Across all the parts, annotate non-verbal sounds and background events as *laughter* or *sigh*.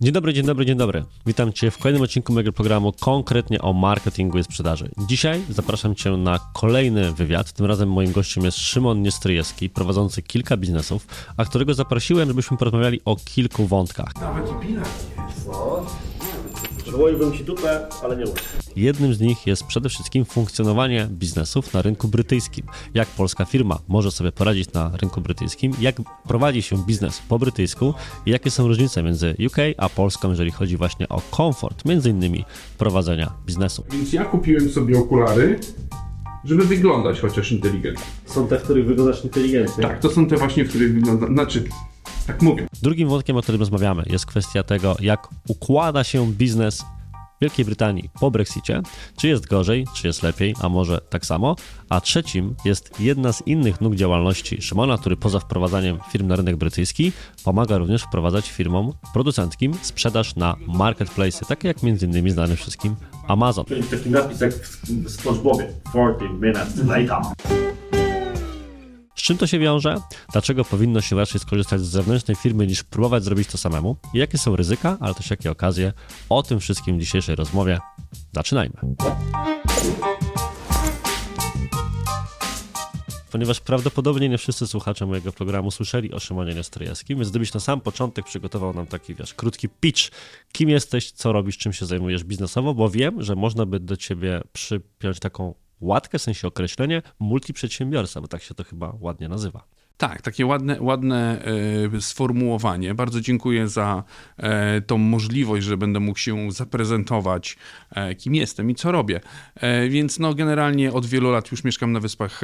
Dzień dobry, dzień dobry, dzień dobry. Witam Cię w kolejnym odcinku mojego programu konkretnie o marketingu i sprzedaży. Dzisiaj zapraszam Cię na kolejny wywiad. Tym razem moim gościem jest Szymon Niestryjewski, prowadzący kilka biznesów, a którego zaprosiłem, żebyśmy porozmawiali o kilku wątkach. Nawet i bilans jest. Przywoiłbym Ci dupę, ale nie muszę. Jednym z nich jest przede wszystkim funkcjonowanie biznesów na rynku brytyjskim. Jak polska firma może sobie poradzić na rynku brytyjskim, jak prowadzi się biznes po brytyjsku i jakie są różnice między UK a Polską, jeżeli chodzi właśnie o komfort, między innymi prowadzenia biznesu. Więc ja kupiłem sobie okulary, żeby wyglądać chociaż inteligentnie. Są te, w których wyglądasz inteligentnie. Tak, to są te właśnie, w których wygląda, znaczy, tak. Drugim wątkiem, o którym rozmawiamy, jest kwestia tego, jak układa się biznes Wielkiej Brytanii po Brexicie, czy jest gorzej, czy jest lepiej, a może tak samo. A trzecim jest jedna z innych nóg działalności Szymona, który poza wprowadzaniem firm na rynek brytyjski pomaga również wprowadzać firmom producentkim sprzedaż na marketplace, takie jak innymi znany wszystkim Amazon. Taki napis jak w SpongeBobie. 40 minutes later. Z czym to się wiąże? Dlaczego powinno się raczej skorzystać z zewnętrznej firmy niż próbować zrobić to samemu? I jakie są ryzyka, ale też jakie okazje? O tym wszystkim w dzisiejszej rozmowie. Zaczynajmy. Ponieważ prawdopodobnie nie wszyscy słuchacze mojego programu słyszeli o Szymonie Niestryjewskim, więc gdybyś na sam początek przygotował nam taki, wiesz, krótki pitch, kim jesteś, co robisz, czym się zajmujesz biznesowo, bo wiem, że można by do ciebie przypiąć taką łatkę, w sensie określenie multiprzedsiębiorca, bo tak się to chyba ładnie nazywa. Tak, takie ładne, ładne e, sformułowanie. Bardzo dziękuję za e, tą możliwość, że będę mógł się zaprezentować, e, kim jestem i co robię. Więc no, generalnie od wielu lat już mieszkam na Wyspach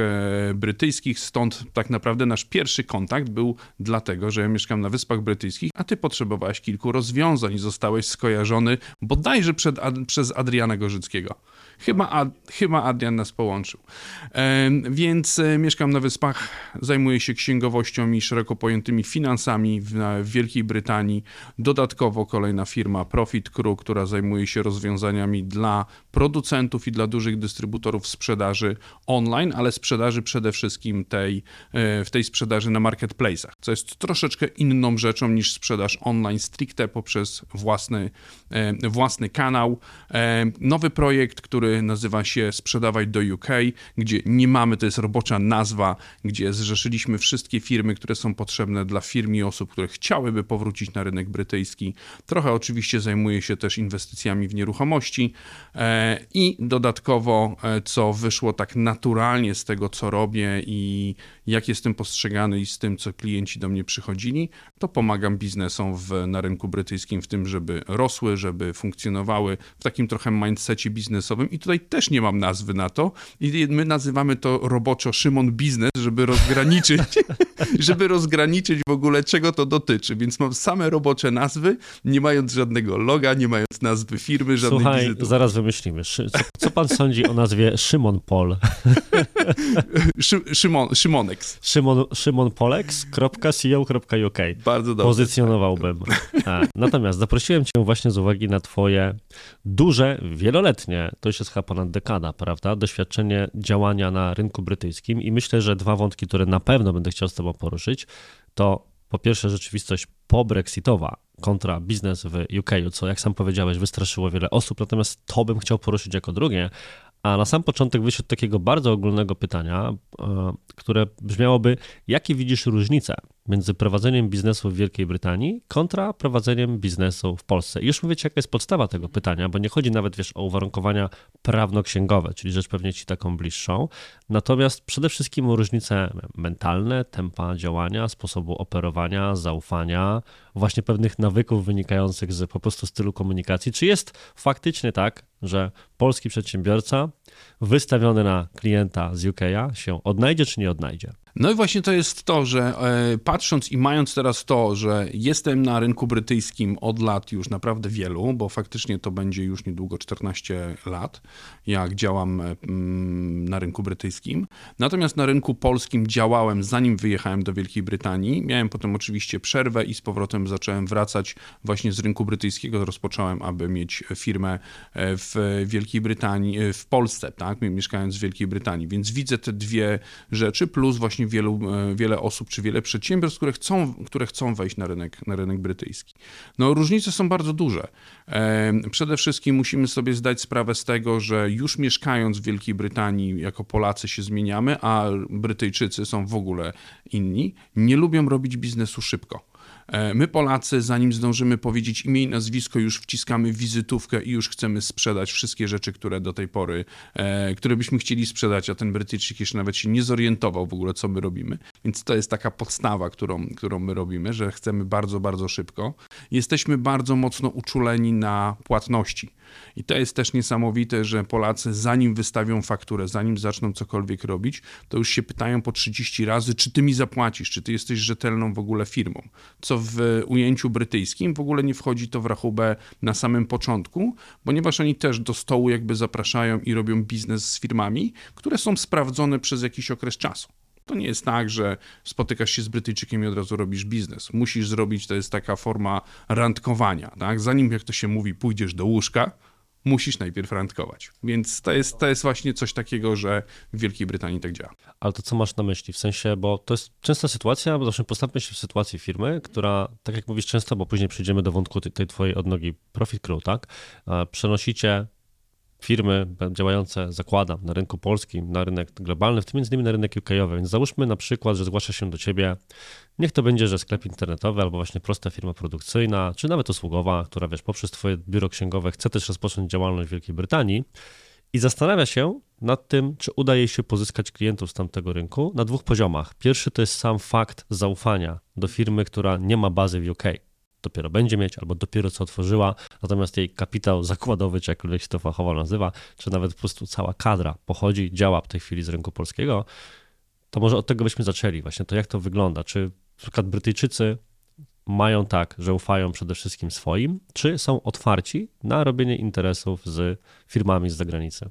Brytyjskich, stąd tak naprawdę nasz pierwszy kontakt był dlatego, że ja mieszkam na Wyspach Brytyjskich, a ty potrzebowałeś kilku rozwiązań i zostałeś skojarzony bodajże przed, przez Adriana Gorzyckiego. Chyba, Ad, chyba Adrian nas połączył. Więc e, mieszkam na Wyspach, zajmuję się księgowością i szeroko pojętymi finansami w, w Wielkiej Brytanii. Dodatkowo kolejna firma Profit Crew, która zajmuje się rozwiązaniami dla producentów i dla dużych dystrybutorów sprzedaży online, ale sprzedaży przede wszystkim tej, e, w tej sprzedaży na marketplace'ach, co jest troszeczkę inną rzeczą niż sprzedaż online stricte poprzez własny, e, własny kanał. Nowy projekt, który nazywa się Sprzedawaj do UK, gdzie nie mamy, to jest robocza nazwa, gdzie zrzeszyliśmy wszystkie firmy, które są potrzebne dla firm i osób, które chciałyby powrócić na rynek brytyjski. Trochę oczywiście zajmuję się też inwestycjami w nieruchomości i dodatkowo, co wyszło tak naturalnie z tego, co robię i jak jestem postrzegany i z tym, co klienci do mnie przychodzili, to pomagam biznesom w, na rynku brytyjskim w tym, żeby rosły, żeby funkcjonowały w takim trochę mindsetie biznesowym i tutaj też nie mam nazwy na to. I my nazywamy to roboczo Szymon Biznes, żeby rozgraniczyć, *laughs* żeby rozgraniczyć w ogóle czego to dotyczy, więc mam same robocze nazwy, nie mając żadnego loga, nie mając nazwy firmy, żadnej Słuchaj, wizyty. zaraz wymyślimy. Co, co pan sądzi o nazwie Szymon Pol? *laughs* Szy, Szymon, Szymonex. Szymon, szymonpolex.co.uk Bardzo dobrze. Pozycjonowałbym. A, natomiast zaprosiłem cię właśnie z uwagi na twoje duże, wieloletnie, to już jest chyba ponad dekada, prawda, doświadczenie działania na rynku brytyjskim i myślę, że dwa wątki, które na pewno będę chciał z tobą poruszyć, to po pierwsze rzeczywistość po-brexitowa kontra biznes w UK, co jak sam powiedziałeś wystraszyło wiele osób, natomiast to bym chciał poruszyć jako drugie, a na sam początek od takiego bardzo ogólnego pytania, e, które brzmiałoby, jakie widzisz różnice między prowadzeniem biznesu w Wielkiej Brytanii kontra prowadzeniem biznesu w Polsce? I już mówicie, jaka jest podstawa tego pytania, bo nie chodzi nawet, wiesz, o uwarunkowania prawno-księgowe, czyli rzecz pewnie ci taką bliższą, natomiast przede wszystkim o różnice mentalne, tempa działania, sposobu operowania, zaufania, właśnie pewnych nawyków wynikających z po prostu stylu komunikacji. Czy jest faktycznie tak, że polski przedsiębiorca wystawiony na klienta z UK'a się odnajdzie czy nie odnajdzie? No i właśnie to jest to, że e, patrząc i mając teraz to, że jestem na rynku brytyjskim od lat już naprawdę wielu, bo faktycznie to będzie już niedługo 14 lat, jak działam e, mm, na rynku brytyjskim. Natomiast na rynku polskim działałem zanim wyjechałem do Wielkiej Brytanii. Miałem potem oczywiście przerwę i z powrotem zacząłem wracać właśnie z rynku brytyjskiego. Rozpocząłem, aby mieć firmę e, w Wielkiej Brytanii, w Polsce, tak, mieszkając w Wielkiej Brytanii. Więc widzę te dwie rzeczy, plus właśnie właśnie wielu, e, wiele osób czy wiele przedsiębiorstw, które chcą, które chcą wejść na rynek, na rynek brytyjski. No różnice są bardzo duże. Przede wszystkim musimy sobie zdać sprawę z tego, że już mieszkając w Wielkiej Brytanii jako Polacy się zmieniamy, a Brytyjczycy są w ogóle inni, nie lubią robić biznesu szybko. E, my Polacy, zanim zdążymy powiedzieć imię i nazwisko, już wciskamy wizytówkę i już chcemy sprzedać wszystkie rzeczy, które do tej pory, e, które byśmy chcieli sprzedać, a ten Brytyjczyk jeszcze nawet się nie zorientował w ogóle, co my robimy. Więc to jest taka podstawa, którą, którą my robimy, że chcemy bardzo, bardzo szybko. Jesteśmy bardzo mocno uczuleni na płatności. I to jest też niesamowite, że Polacy, zanim wystawią fakturę, zanim zaczną cokolwiek robić, to już się pytają po 30 razy, czy ty mi zapłacisz, czy ty jesteś rzetelną w ogóle firmą. Co w ujęciu brytyjskim w ogóle nie wchodzi to w rachubę na samym początku, ponieważ oni też do stołu jakby zapraszają i robią biznes z firmami, które są sprawdzone przez jakiś okres czasu. To nie jest tak, że spotykasz się z Brytyjczykiem i od razu robisz biznes. Musisz zrobić, to jest taka forma randkowania, tak? Zanim, jak to się mówi, pójdziesz do łóżka, musisz najpierw randkować. Więc to jest, to jest właśnie coś takiego, że w Wielkiej Brytanii tak działa. Ale to co masz na myśli? W sensie, bo to jest częsta sytuacja, bo zawsze postawmy się w sytuacji firmy, która, tak jak mówisz często, bo później przejdziemy do wątku tej, tej twojej odnogi Profit Crew, tak? Przenosicie firmy działające, zakładam, na rynku polskim, na rynek globalny, w tym między innymi na rynek UK-owy. Więc załóżmy na przykład, że zgłasza się do ciebie, niech to będzie, że sklep internetowy albo właśnie prosta firma produkcyjna, czy nawet usługowa, która wiesz, poprzez twoje biuro księgowe chce też rozpocząć działalność w Wielkiej Brytanii i zastanawia się nad tym, czy uda jej się pozyskać klientów z tamtego rynku na dwóch poziomach. Pierwszy to jest sam fakt zaufania do firmy, która nie ma bazy w UK dopiero będzie mieć, albo dopiero co otworzyła, natomiast jej kapitał zakładowy, czy jakkolwiek się to fachowo nazywa, czy nawet po prostu cała kadra pochodzi, działa w tej chwili z rynku polskiego, to może od tego byśmy zaczęli. Właśnie to, jak to wygląda. Czy na przykład Brytyjczycy mają tak, że ufają przede wszystkim swoim, czy są otwarci na robienie interesów z firmami z zagranicy?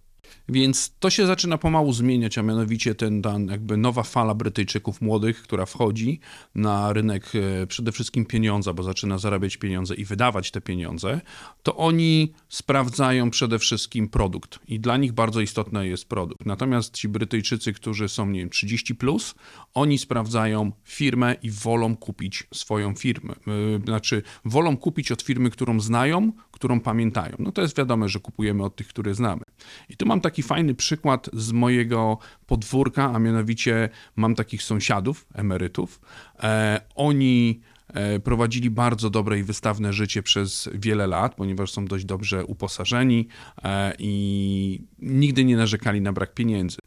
Więc to się zaczyna pomału zmieniać, a mianowicie ten, ten jakby nowa fala Brytyjczyków młodych, która wchodzi na rynek e, przede wszystkim pieniądza, bo zaczyna zarabiać pieniądze i wydawać te pieniądze, to oni sprawdzają przede wszystkim produkt i dla nich bardzo istotny jest produkt. Natomiast ci Brytyjczycy, którzy są, nie wiem, 30 plus, oni sprawdzają firmę i wolą kupić swoją firmę. E, znaczy, wolą kupić od firmy, którą znają, którą pamiętają. No to jest wiadome, że kupujemy od tych, które znamy. I tu mam taki fajny przykład z mojego podwórka, a mianowicie mam takich sąsiadów, emerytów. E, oni e, prowadzili bardzo dobre i wystawne życie przez wiele lat, ponieważ są dość dobrze uposażeni e, i nigdy nie narzekali na brak pieniędzy.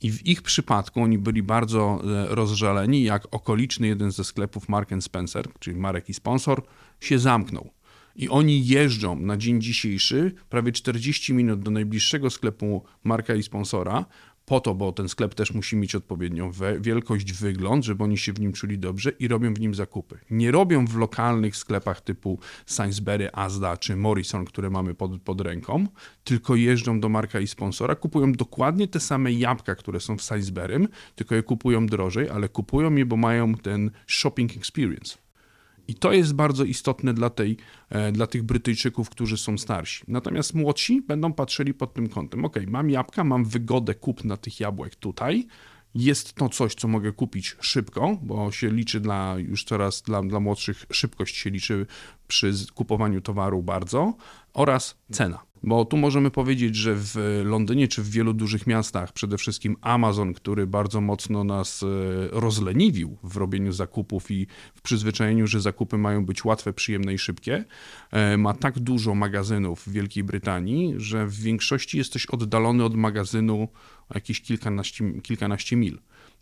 I w ich przypadku oni byli bardzo e, rozżaleni, jak okoliczny jeden ze sklepów Mark Spencer, czyli Marek i sponsor, się zamknął. I oni jeżdżą na dzień dzisiejszy prawie 40 minut do najbliższego sklepu marka i sponsora, po to, bo ten sklep też musi mieć odpowiednią wielkość, wygląd, żeby oni się w nim czuli dobrze i robią w nim zakupy. Nie robią w lokalnych sklepach typu Sainsbury, Asda czy Morrison, które mamy pod, pod ręką, tylko jeżdżą do marka i sponsora, kupują dokładnie te same jabłka, które są w Sainsbury, tylko je kupują drożej, ale kupują je, bo mają ten shopping experience. I to jest bardzo istotne dla, tej, e, dla tych Brytyjczyków, którzy są starsi. Natomiast młodsi będą patrzyli pod tym kątem. Ok, mam jabłka, mam wygodę kupna tych jabłek tutaj. Jest to coś, co mogę kupić szybko, bo się liczy dla już teraz dla, dla młodszych szybkość się liczy przy kupowaniu towaru bardzo oraz cena. Bo tu możemy powiedzieć, że w Londynie czy w wielu dużych miastach, przede wszystkim Amazon, który bardzo mocno nas e, rozleniwił w robieniu zakupów i w przyzwyczajeniu, że zakupy mają być łatwe, przyjemne i szybkie, e, ma tak dużo magazynów w Wielkiej Brytanii, że w większości jesteś oddalony od magazynu jakieś kilkanaście, kilkanaście mil.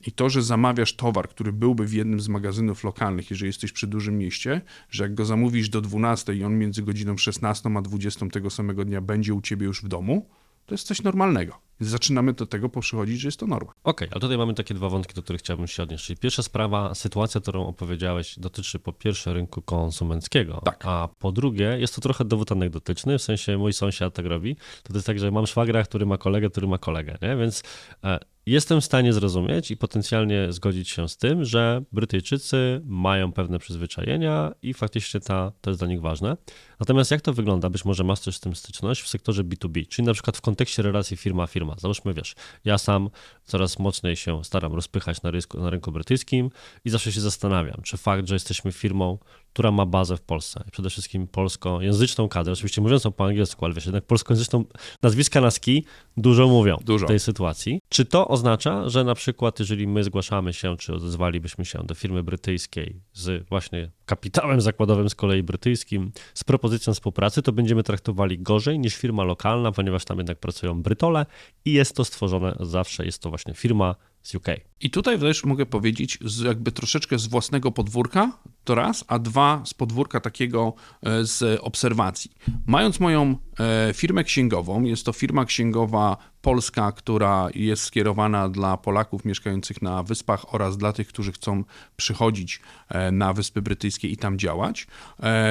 I to, że zamawiasz towar, który byłby w jednym z magazynów lokalnych, jeżeli jesteś przy dużym mieście, że jak go zamówisz do 12 i on między godziną 16 a 20 tego samego dnia będzie u ciebie już w domu, to jest coś normalnego. Zaczynamy do tego przychodzić, że jest to norma. Okej, okay, a tutaj mamy takie dwa wątki, do których chciałbym się odnieść. Czyli pierwsza sprawa, sytuacja, którą opowiedziałeś, dotyczy po pierwsze rynku konsumenckiego, tak. a po drugie jest to trochę dowód anegdotyczny, w sensie mój sąsiad tak robi. To jest tak, że mam szwagra, który ma kolegę, który ma kolegę, nie? więc e, Jestem w stanie zrozumieć i potencjalnie zgodzić się z tym, że Brytyjczycy mają pewne przyzwyczajenia i faktycznie ta, to jest dla nich ważne. Natomiast jak to wygląda? Być może masz też z tym styczność w sektorze B2B, czyli na przykład w kontekście relacji firma-firma ma. Załóżmy, wiesz, ja sam coraz mocniej się staram rozpychać na rynku, na rynku brytyjskim i zawsze się zastanawiam, czy fakt, że jesteśmy firmą, która ma bazę w Polsce, przede wszystkim polskojęzyczną kadrę, oczywiście mówiącą po angielsku, ale wiesz, jednak polskojęzyczną, nazwiska na ski dużo mówią Dużo. w tej sytuacji. Czy to oznacza, że na przykład, jeżeli my zgłaszamy się, czy odezwalibyśmy się do firmy brytyjskiej z właśnie kapitałem zakładowym z kolei brytyjskim, z propozycją współpracy, to będziemy traktowali gorzej niż firma lokalna, ponieważ tam jednak pracują Brytole i jest to stworzone zawsze, jest to właśnie firma z UK. I tutaj też mogę powiedzieć, jakby troszeczkę z własnego podwórka, to raz, a dwa z podwórka takiego e, z obserwacji. Mając moją e, firmę księgową, jest to firma księgowa polska, która jest skierowana dla Polaków mieszkających na wyspach oraz dla tych, którzy chcą przychodzić e, na Wyspy Brytyjskie i tam działać.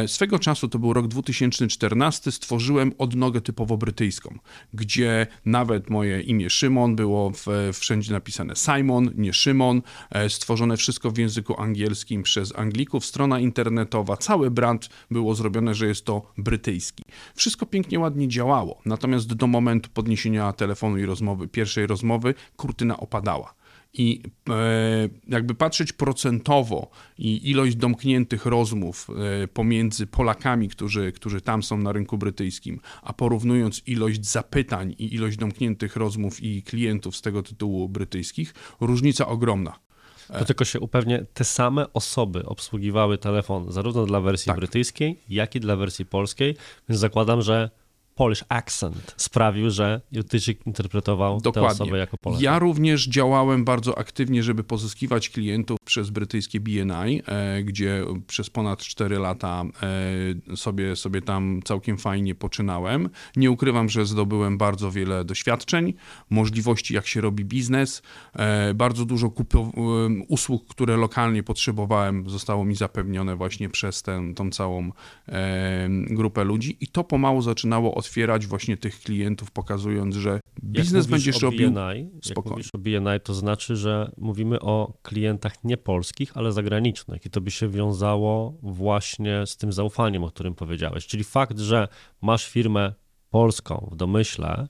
Swego czasu, to był rok 2014, stworzyłem odnogę typowo brytyjską, gdzie nawet moje imię Szymon było w, wszędzie napisane Simon, nie Szymon, e, stworzone wszystko w języku angielskim przez Anglików, strona internetowa, cały brand było zrobione, że jest to brytyjski. Wszystko pięknie, ładnie działało, natomiast do momentu podniesienia telefonu i rozmowy, pierwszej rozmowy, kurtyna opadała. I e, jakby patrzeć procentowo i ilość domkniętych rozmów e, pomiędzy Polakami, którzy, którzy tam są na rynku brytyjskim, a porównując ilość zapytań i ilość domkniętych rozmów i klientów z tego tytułu brytyjskich, różnica ogromna. To tylko się upewnię, te same osoby obsługiwały telefon zarówno dla wersji Tak. brytyjskiej, jak i dla wersji polskiej, więc zakładam, że Polish accent sprawił, że Brytyjczyk interpretował tę Dokładnie. osobę jako Polak. Ja również działałem bardzo aktywnie, żeby pozyskiwać klientów przez brytyjskie BNI, e, gdzie przez ponad 4 lata e, sobie, sobie tam całkiem fajnie poczynałem. Nie ukrywam, że zdobyłem bardzo wiele doświadczeń, możliwości, jak się robi biznes. E, bardzo dużo usług, które lokalnie potrzebowałem, zostało mi zapewnione właśnie przez tę tą całą grupę ludzi i to pomału zaczynało otwierać właśnie tych klientów, pokazując, że biznes będziesz robił spokojnie. mówisz o BNI, to znaczy, że mówimy o klientach nie polskich, ale zagranicznych i to by się wiązało właśnie z tym zaufaniem, o którym powiedziałeś. Czyli fakt, że masz firmę polską w domyśle,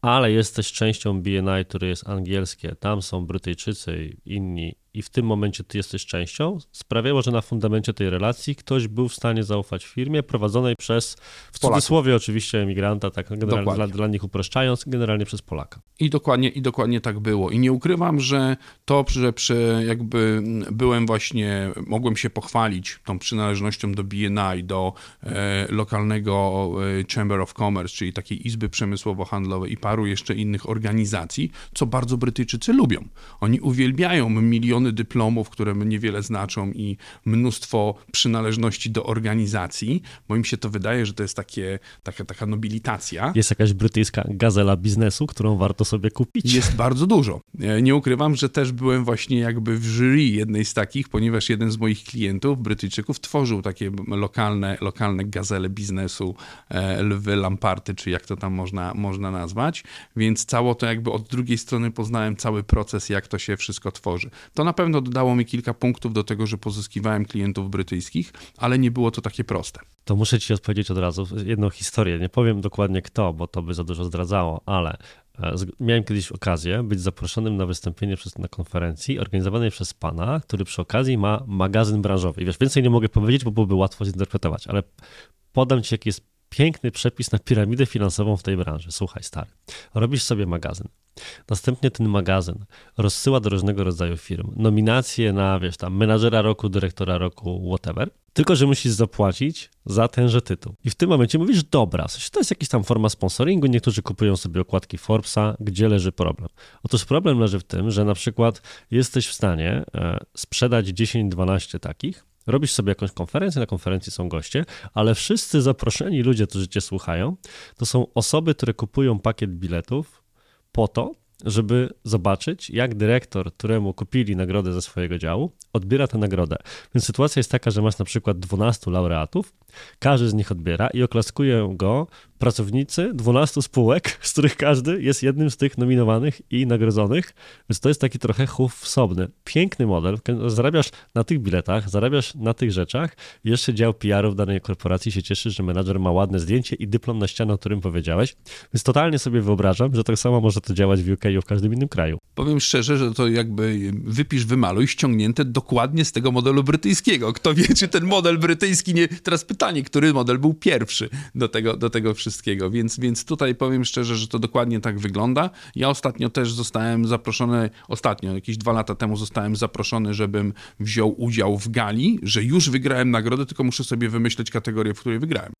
ale jesteś częścią BNI, które jest angielskie, tam są Brytyjczycy i inni i w tym momencie ty jesteś częścią, sprawiało, że na fundamencie tej relacji ktoś był w stanie zaufać firmie prowadzonej przez, w Polaków. cudzysłowie oczywiście, emigranta, tak generalnie dla, dla nich upraszczając, generalnie przez Polaka. I dokładnie, I dokładnie tak było. I nie ukrywam, że to, że przy, jakby byłem właśnie, mogłem się pochwalić tą przynależnością do BNI, do e, lokalnego e, Chamber of Commerce, czyli takiej izby przemysłowo-handlowej i paru jeszcze innych organizacji, co bardzo Brytyjczycy lubią. Oni uwielbiają miliony dyplomów, które niewiele znaczą i mnóstwo przynależności do organizacji, bo im się to wydaje, że to jest takie, taka, taka nobilitacja. Jest jakaś brytyjska gazela biznesu, którą warto sobie kupić. Jest bardzo dużo. E, Nie ukrywam, że też byłem właśnie jakby w jury jednej z takich, ponieważ jeden z moich klientów, Brytyjczyków, tworzył takie lokalne, lokalne gazele biznesu, e, lwy, lamparty, czy jak to tam można, można nazwać. Więc cało to jakby od drugiej strony poznałem cały proces, jak to się wszystko tworzy. To na pewno dodało mi kilka punktów do tego, że pozyskiwałem klientów brytyjskich, ale nie było to takie proste. To muszę ci odpowiedzieć od razu jedną historię. Nie powiem dokładnie kto, bo to by za dużo zdradzało, ale e, miałem kiedyś okazję być zaproszonym na wystąpienie przez, na konferencji organizowanej przez pana, który przy okazji ma magazyn branżowy. I wiesz, więcej nie mogę powiedzieć, bo byłoby łatwo zinterpretować, ale podam ci, jaki jest piękny przepis na piramidę finansową w tej branży. Słuchaj, stary, robisz sobie magazyn. Następnie ten magazyn rozsyła do różnego rodzaju firm nominacje na, wiesz, tam menadżera roku, dyrektora roku, whatever. Tylko, że musisz zapłacić za tenże tytuł. I w tym momencie mówisz, dobra, to jest jakaś tam forma sponsoringu, niektórzy kupują sobie okładki Forbesa, gdzie leży problem? Otóż problem leży w tym, że na przykład jesteś w stanie e, sprzedać 10-12 takich, robisz sobie jakąś konferencję, na konferencji są goście, ale wszyscy zaproszeni ludzie, którzy cię słuchają, to są osoby, które kupują pakiet biletów po to, żeby zobaczyć, jak dyrektor, któremu kupili nagrodę ze swojego działu, odbiera tę nagrodę. Więc sytuacja jest taka, że masz na przykład 12 laureatów Każdy z nich odbiera i oklaskują go pracownicy 12 spółek, *laughs* z których każdy jest jednym z tych nominowanych i nagrodzonych, więc to jest taki trochę chów wsobny. Piękny model, zarabiasz na tych biletach, zarabiasz na tych rzeczach, jeszcze dział PR-u w danej korporacji się cieszy, że menadżer ma ładne zdjęcie i dyplom na ścianę, o którym powiedziałeś, więc totalnie sobie wyobrażam, że tak samo może to działać w UK i w każdym innym kraju. Powiem szczerze, że to jakby wypisz, wymaluj, ściągnięte dokładnie z tego modelu brytyjskiego. Kto wie, czy ten model brytyjski nie... Teraz pytanie, który model był pierwszy do tego, do tego wszystkiego, więc, więc tutaj powiem szczerze, że to dokładnie tak wygląda. Ja ostatnio też zostałem zaproszony, ostatnio, jakieś dwa lata temu zostałem zaproszony, żebym wziął udział w gali, że już wygrałem nagrodę, tylko muszę sobie wymyśleć kategorię, w której wygrałem.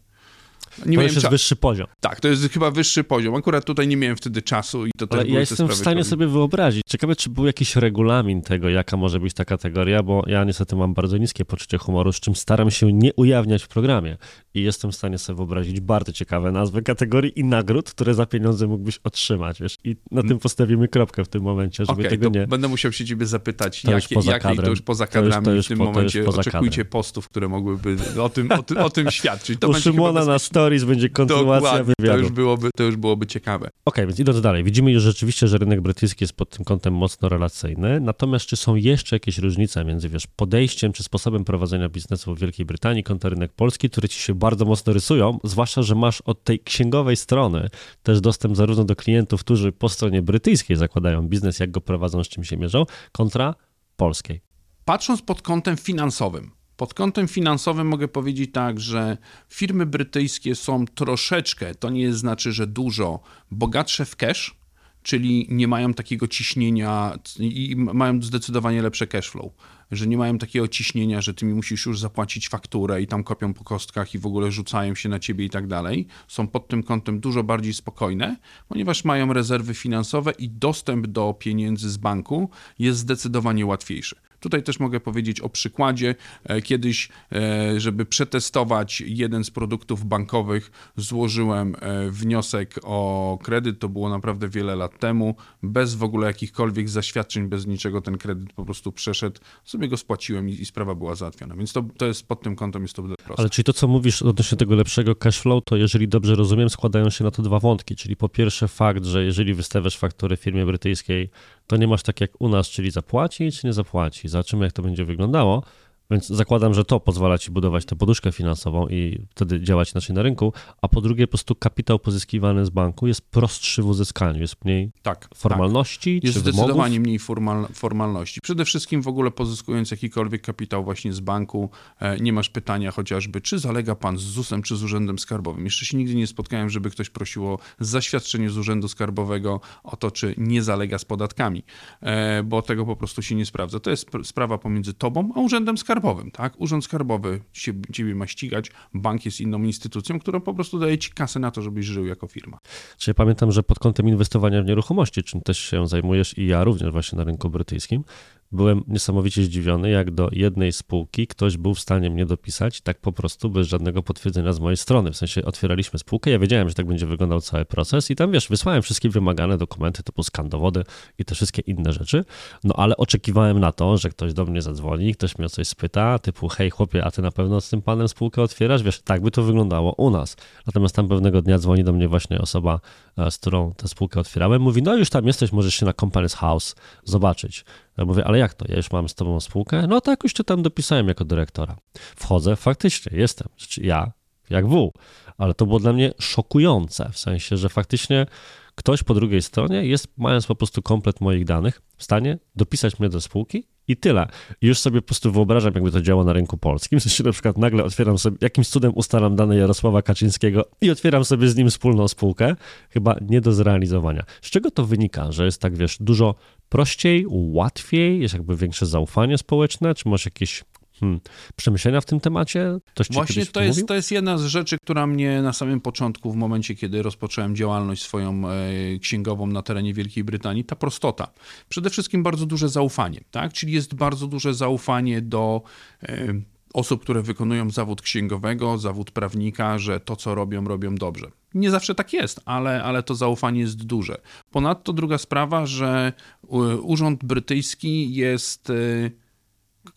Nie to jest wyższy poziom. Tak, to jest chyba wyższy poziom. Akurat tutaj nie miałem wtedy czasu i to Ale ja jestem w stanie sobie wyobrazić. Ciekawe, czy był jakiś regulamin tego, jaka może być ta kategoria, bo ja niestety mam bardzo niskie poczucie humoru, z czym staram się nie ujawniać w programie. I jestem w stanie sobie wyobrazić bardzo ciekawe nazwy kategorii i nagród, które za pieniądze mógłbyś otrzymać, wiesz. I na tym postawimy kropkę w tym momencie, żeby okay, tego nie... będę musiał się ciebie zapytać, to jakie, już poza jakie to już poza kadrami to już, to już w tym po, momencie oczekujcie kadrem. postów, które mogłyby o tym, o tym, o tym *laughs* świadczyć. To U Szymona na stories będzie kontynuacja Dokładnie, wywiadu. To już byłoby, to już byłoby ciekawe. Okej, okay, więc idąc dalej, widzimy już rzeczywiście, że rynek brytyjski jest pod tym kątem mocno relacyjny, natomiast czy są jeszcze jakieś różnice między, wiesz, podejściem czy sposobem prowadzenia biznesu w Wielkiej Brytanii kontra rynek polski, które ci się bardzo mocno rysują, zwłaszcza, że masz od tej księgowej strony też dostęp zarówno do klientów, którzy po stronie brytyjskiej zakładają biznes, jak go prowadzą, z czym się mierzą, kontra polskiej. Patrząc pod kątem finansowym, pod kątem finansowym mogę powiedzieć tak, że firmy brytyjskie są troszeczkę, to nie znaczy, że dużo, bogatsze w cash, czyli nie mają takiego ciśnienia i mają zdecydowanie lepsze cash flow, że nie mają takiego ciśnienia, że ty mi musisz już zapłacić fakturę i tam kopią po kostkach i w ogóle rzucają się na ciebie i tak dalej. Są pod tym kątem dużo bardziej spokojne, ponieważ mają rezerwy finansowe i dostęp do pieniędzy z banku jest zdecydowanie łatwiejszy. Tutaj też mogę powiedzieć o przykładzie. E, kiedyś, e, żeby przetestować jeden z produktów bankowych, złożyłem e, wniosek o kredyt. To było naprawdę wiele lat temu, bez w ogóle jakichkolwiek zaświadczeń, bez niczego. Ten kredyt po prostu przeszedł, sobie go spłaciłem i, sprawa była załatwiona. Więc to, to jest pod tym kątem jest to proste. Ale czyli to, co mówisz odnośnie tego lepszego cashflow, to jeżeli dobrze rozumiem, składają się na to dwa wątki. Czyli po pierwsze fakt, że jeżeli wystawiasz fakturę firmie brytyjskiej, to nie masz tak jak u nas, czyli zapłaci czy nie zapłaci. Zobaczymy, jak to będzie wyglądało. Więc zakładam, że to pozwala ci budować tę poduszkę finansową i wtedy działać inaczej na rynku. A po drugie, po prostu kapitał pozyskiwany z banku jest prostszy w uzyskaniu, jest mniej tak, formalności tak. Jest czy zdecydowanie wymogów? mniej formal, formalności. Przede wszystkim w ogóle pozyskując jakikolwiek kapitał właśnie z banku, e, nie masz pytania chociażby, czy zalega pan z ZUS-em, czy z Urzędem Skarbowym. Jeszcze się nigdy nie spotkałem, żeby ktoś prosił o zaświadczenie z Urzędu Skarbowego o to, czy nie zalega z podatkami, e, bo tego po prostu się nie sprawdza. To jest sprawa pomiędzy tobą a Urzędem Skarbowym skarbowym, tak? Urząd Skarbowy ciebie ma ścigać, bank jest inną instytucją, która po prostu daje ci kasę na to, żebyś żył jako firma. Czy ja pamiętam, że pod kątem inwestowania w nieruchomości, czym też się zajmujesz i ja również właśnie na rynku brytyjskim, byłem niesamowicie zdziwiony, jak do jednej spółki ktoś był w stanie mnie dopisać tak po prostu, bez żadnego potwierdzenia z mojej strony. W sensie otwieraliśmy spółkę, ja wiedziałem, że tak będzie wyglądał cały proces i tam, wiesz, wysłałem wszystkie wymagane dokumenty typu skan dowody i te wszystkie inne rzeczy, no ale oczekiwałem na to, że ktoś do mnie zadzwoni, ktoś mnie o coś spyta, typu hej chłopie, a ty na pewno z tym panem spółkę otwierasz? Wiesz, tak by to wyglądało u nas. Natomiast tam pewnego dnia dzwoni do mnie właśnie osoba, z którą tę spółkę otwierałem, mówi, no już tam jesteś, możesz się na Company's House zobaczyć. Ja mówię, ale jak to? Ja już mam z tobą spółkę? No tak, już cię tam dopisałem jako dyrektora. Wchodzę, faktycznie jestem. Znaczy ja, jak W. Ale to było dla mnie szokujące, w sensie, że faktycznie ktoś po drugiej stronie jest, mając po prostu komplet moich danych, w stanie dopisać mnie do spółki i tyle. Już sobie po prostu wyobrażam, jakby to działo na rynku polskim. W sensie na przykład nagle otwieram sobie, jakimś cudem ustalam dane Jarosława Kaczyńskiego i otwieram sobie z nim wspólną spółkę. Chyba nie do zrealizowania. Z czego to wynika, że jest tak, wiesz, dużo prościej, łatwiej, jest jakby większe zaufanie społeczne? Czy masz jakieś Hmm. Przemyślenia w tym temacie? Ktoś Właśnie to jest, to jest jedna z rzeczy, która mnie na samym początku, w momencie, kiedy rozpocząłem działalność swoją e, księgową na terenie Wielkiej Brytanii, ta prostota. Przede wszystkim bardzo duże zaufanie, tak? Czyli jest bardzo duże zaufanie do e, osób, które wykonują zawód księgowego, zawód prawnika, że to, co robią, robią dobrze. Nie zawsze tak jest, ale, ale to zaufanie jest duże. Ponadto druga sprawa, że Urząd Brytyjski jest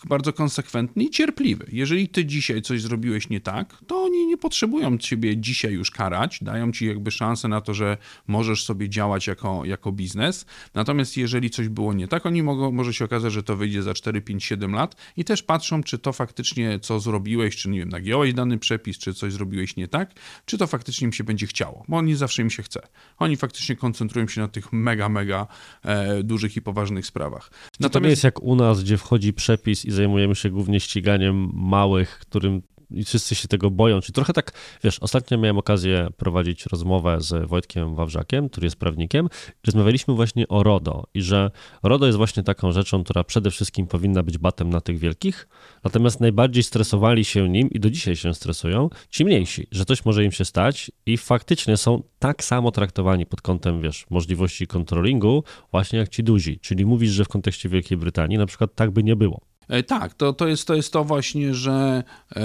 bardzo konsekwentny i cierpliwy. Jeżeli ty dzisiaj coś zrobiłeś nie tak, to oni nie potrzebują ciebie dzisiaj już karać, dają ci jakby szansę na to, że możesz sobie działać jako, jako biznes. Natomiast jeżeli coś było nie tak, oni mogą, może się okazać, że to wyjdzie za 4, 5, 7 lat i też patrzą, czy to faktycznie co zrobiłeś, czy nie wiem, nagiąłeś dany przepis, czy coś zrobiłeś nie tak, czy to faktycznie im się będzie chciało, bo oni zawsze im się chce. Oni faktycznie koncentrują się na tych mega, mega e, dużych i poważnych sprawach. Natomiast... To nie jest jak u nas, gdzie wchodzi przepis i zajmujemy się głównie ściganiem małych, którym i wszyscy się tego boją. Czyli trochę tak, wiesz, ostatnio miałem okazję prowadzić rozmowę z Wojtkiem Wawrzakiem, który jest prawnikiem. Rozmawialiśmy właśnie o RODO i że RODO jest właśnie taką rzeczą, która przede wszystkim powinna być batem na tych wielkich, natomiast najbardziej stresowali się nim i do dzisiaj się stresują ci mniejsi, że coś może im się stać i faktycznie są tak samo traktowani pod kątem, wiesz, możliwości kontrolingu właśnie jak ci duzi. Czyli mówisz, że w kontekście Wielkiej Brytanii na przykład tak by nie było. E, tak, to, to, jest, to jest to właśnie, że e,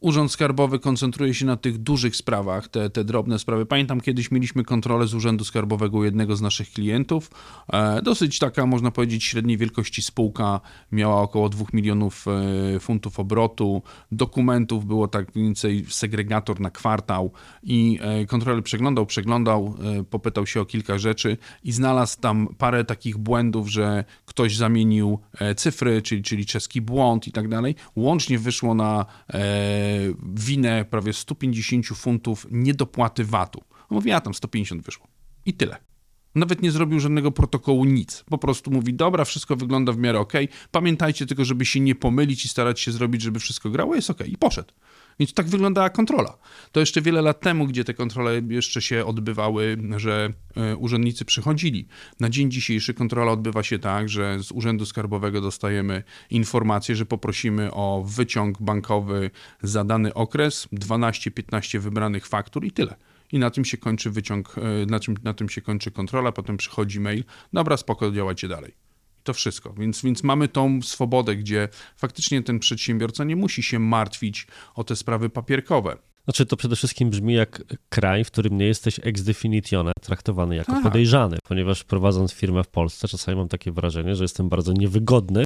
Urząd Skarbowy koncentruje się na tych dużych sprawach, te, te drobne sprawy. Pamiętam, kiedyś mieliśmy kontrolę z Urzędu Skarbowego jednego z naszych klientów. E, dosyć taka, można powiedzieć, średniej wielkości spółka. Miała około 2 milionów e, funtów obrotu. Dokumentów było tak mniej więcej segregator na kwartał i e, kontroler przeglądał, przeglądał, e, popytał się o kilka rzeczy i znalazł tam parę takich błędów, że ktoś zamienił e, cyfry, czyli, czyli czeski błąd i tak dalej. Łącznie wyszło na e, winę prawie 150 funtów niedopłaty VAT-u. Mówi, a tam 150 wyszło. I tyle. Nawet nie zrobił żadnego protokołu, nic. Po prostu mówi, dobra, wszystko wygląda w miarę ok. Pamiętajcie tylko, żeby się nie pomylić i starać się zrobić, żeby wszystko grało, jest ok. I poszedł. Więc tak wyglądała kontrola. To jeszcze wiele lat temu, gdzie te kontrole jeszcze się odbywały, że e, urzędnicy przychodzili. Na dzień dzisiejszy kontrola odbywa się tak, że z Urzędu Skarbowego dostajemy informację, że poprosimy o wyciąg bankowy za dany okres, 12-15 wybranych faktur i tyle i na tym się kończy wyciąg, e, na na tym się kończy kontrola, potem przychodzi mail, dobra, spoko, działajcie dalej to wszystko. Więc, więc mamy tą swobodę, gdzie faktycznie ten przedsiębiorca nie musi się martwić o te sprawy papierkowe. Znaczy to przede wszystkim brzmi jak kraj, w którym nie jesteś ex definitione traktowany jako Aha. podejrzany, ponieważ prowadząc firmę w Polsce czasami mam takie wrażenie, że jestem bardzo niewygodny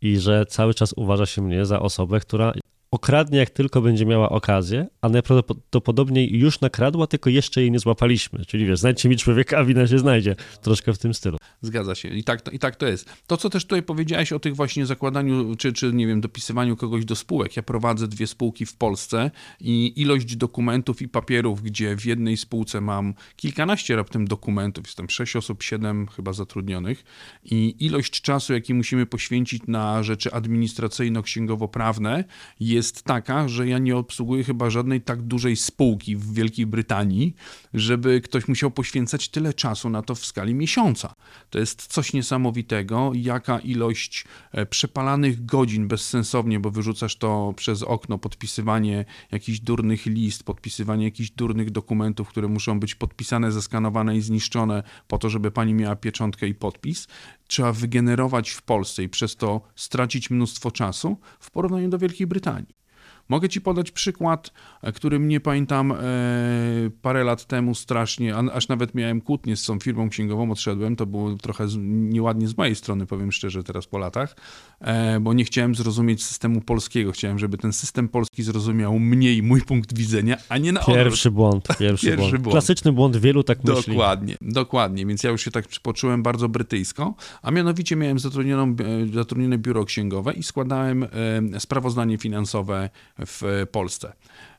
i że cały czas uważa się mnie za osobę, która okradnie jak tylko będzie miała okazję, a najprawdopodobniej już nakradła, tylko jeszcze jej nie złapaliśmy. Czyli wiesz, znajdźcie mi człowieka, a wina się znajdzie. Troszkę w tym stylu. Zgadza się. I tak, I tak to jest. To, co też tutaj powiedziałeś o tych właśnie zakładaniu, czy, czy nie wiem, dopisywaniu kogoś do spółek. Ja prowadzę dwie spółki w Polsce i ilość dokumentów i papierów, gdzie w jednej spółce mam kilkanaście raptem dokumentów, jestem sześć osób, siedem chyba zatrudnionych i ilość czasu, jaki musimy poświęcić na rzeczy administracyjno-księgowo-prawne jest jest taka, że ja nie obsługuję chyba żadnej tak dużej spółki w Wielkiej Brytanii, żeby ktoś musiał poświęcać tyle czasu na to w skali miesiąca. To jest coś niesamowitego, jaka ilość e, przepalanych godzin bezsensownie, bo wyrzucasz to przez okno, podpisywanie jakichś durnych list, podpisywanie jakichś durnych dokumentów, które muszą być podpisane, zeskanowane i zniszczone po to, żeby pani miała pieczątkę i podpis, trzeba wygenerować w Polsce i przez to stracić mnóstwo czasu w porównaniu do Wielkiej Brytanii. Mogę ci podać przykład, e, który mnie pamiętam e, parę lat temu strasznie, aż nawet miałem kłótnię z tą firmą księgową, odszedłem, to było trochę nieładnie z mojej strony, powiem szczerze teraz po latach, e, bo nie chciałem zrozumieć systemu polskiego, chciałem, żeby ten system polski zrozumiał mnie i mój punkt widzenia, a nie na odwrót. Pierwszy błąd, *laughs* pierwszy, pierwszy błąd. błąd. Klasyczny błąd, wielu tak myśli. Dokładnie, dokładnie, więc ja już się tak poczułem bardzo brytyjsko, a mianowicie miałem zatrudnioną, zatrudnione biuro księgowe i składałem sprawozdanie finansowe w Polsce.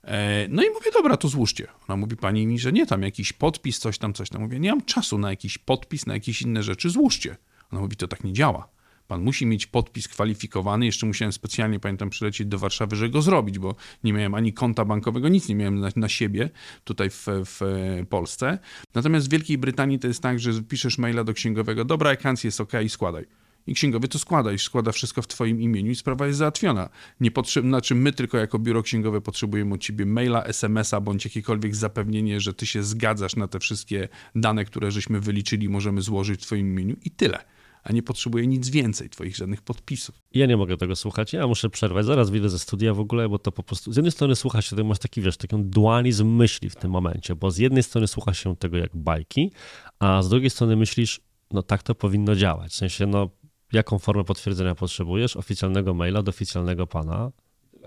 E, no i mówię, dobra, to złóżcie. Ona mówi pani mi, że nie, tam jakiś podpis, coś tam, coś tam. Mówię, nie mam czasu na jakiś podpis, na jakieś inne rzeczy, złóżcie. Ona mówi, to tak nie działa. Pan musi mieć podpis kwalifikowany. Jeszcze musiałem specjalnie, pamiętam, przylecieć do Warszawy, żeby go zrobić, bo nie miałem ani konta bankowego, nic nie miałem na, na siebie tutaj w, w, Polsce. Natomiast w Wielkiej Brytanii to jest tak, że piszesz maila do księgowego, dobra, ekancja jest ok, składaj i księgowy to składa i składa wszystko w twoim imieniu i sprawa jest załatwiona. Nie potrzeb, znaczy my tylko jako biuro księgowe potrzebujemy od ciebie maila, smsa bądź jakiekolwiek zapewnienie, że ty się zgadzasz na te wszystkie dane, które żeśmy wyliczyli, możemy złożyć w twoim imieniu i tyle a nie potrzebuję nic więcej, twoich żadnych podpisów. Ja nie mogę tego słuchać, ja muszę przerwać, zaraz wyjdę ze studia w ogóle, bo to po prostu, z jednej strony słucha się, to masz taki, wiesz, taki dualizm myśli w tym momencie, bo z jednej strony słucha się tego jak bajki, a z drugiej strony myślisz, no tak to powinno działać, w sensie, no jaką formę potwierdzenia potrzebujesz, oficjalnego maila do oficjalnego pana,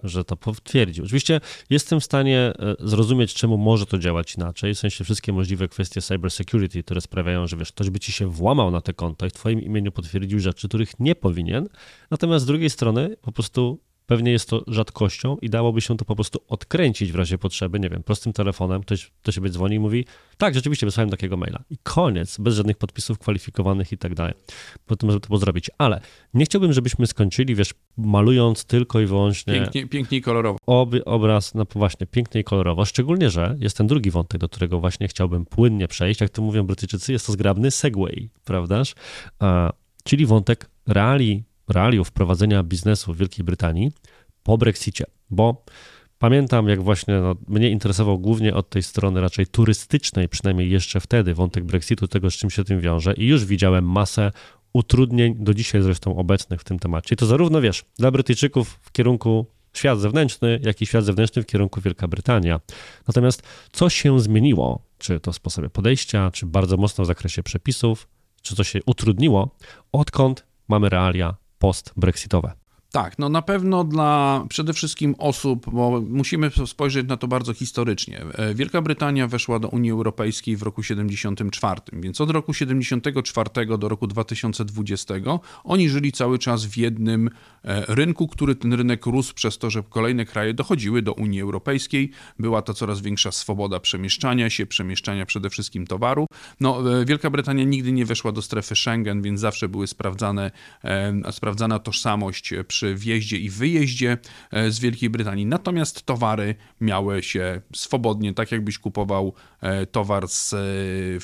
że to potwierdził. Oczywiście jestem w stanie e, zrozumieć, czemu może to działać inaczej, w sensie wszystkie możliwe kwestie cybersecurity, które sprawiają, że wiesz, ktoś by ci się włamał na te konta i w twoim imieniu potwierdził rzeczy, których nie powinien, natomiast z drugiej strony po prostu Pewnie jest to rzadkością i dałoby się to po prostu odkręcić w razie potrzeby, nie wiem, prostym telefonem, ktoś do siebie dzwoni i mówi, tak, rzeczywiście wysłałem takiego maila. I koniec, bez żadnych podpisów kwalifikowanych i tak dalej. Potem żeby to zrobić. Ale nie chciałbym, żebyśmy skończyli, wiesz, malując tylko i wyłącznie... Pięknie, pięknie i kolorowo. Ob, obraz, no właśnie, pięknie i kolorowo. Szczególnie, że jest ten drugi wątek, do którego właśnie chciałbym płynnie przejść. Jak to mówią Brytyjczycy, jest to zgrabny segway, prawdaż? Czyli wątek reali realiów prowadzenia biznesu w Wielkiej Brytanii po Brexicie, bo pamiętam, jak właśnie no, mnie interesował głównie od tej strony raczej turystycznej, przynajmniej jeszcze wtedy, wątek Brexitu, tego, z czym się tym wiąże, i już widziałem masę utrudnień, do dzisiaj zresztą obecnych w tym temacie. I to zarówno, wiesz, dla Brytyjczyków w kierunku świat zewnętrzny, jak i świat zewnętrzny w kierunku Wielka Brytania. Natomiast co się zmieniło, czy to w sposobie podejścia, czy bardzo mocno w zakresie przepisów, czy to się utrudniło, odkąd mamy realia post-brexitowe. Tak, no na pewno dla przede wszystkim osób, bo musimy spojrzeć na to bardzo historycznie. E, Wielka Brytania weszła do Unii Europejskiej w roku 74, więc od roku 74 do roku 2020 oni żyli cały czas w jednym e, rynku, który ten rynek rósł przez to, że kolejne kraje dochodziły do Unii Europejskiej. Była to coraz większa swoboda przemieszczania się, przemieszczania przede wszystkim towaru. No, e, Wielka Brytania nigdy nie weszła do strefy Schengen, więc zawsze były sprawdzane, sprawdzana tożsamość przy wjeździe i wyjeździe e, z Wielkiej Brytanii. Natomiast towary miały się swobodnie, tak jakbyś kupował e, towar z, e,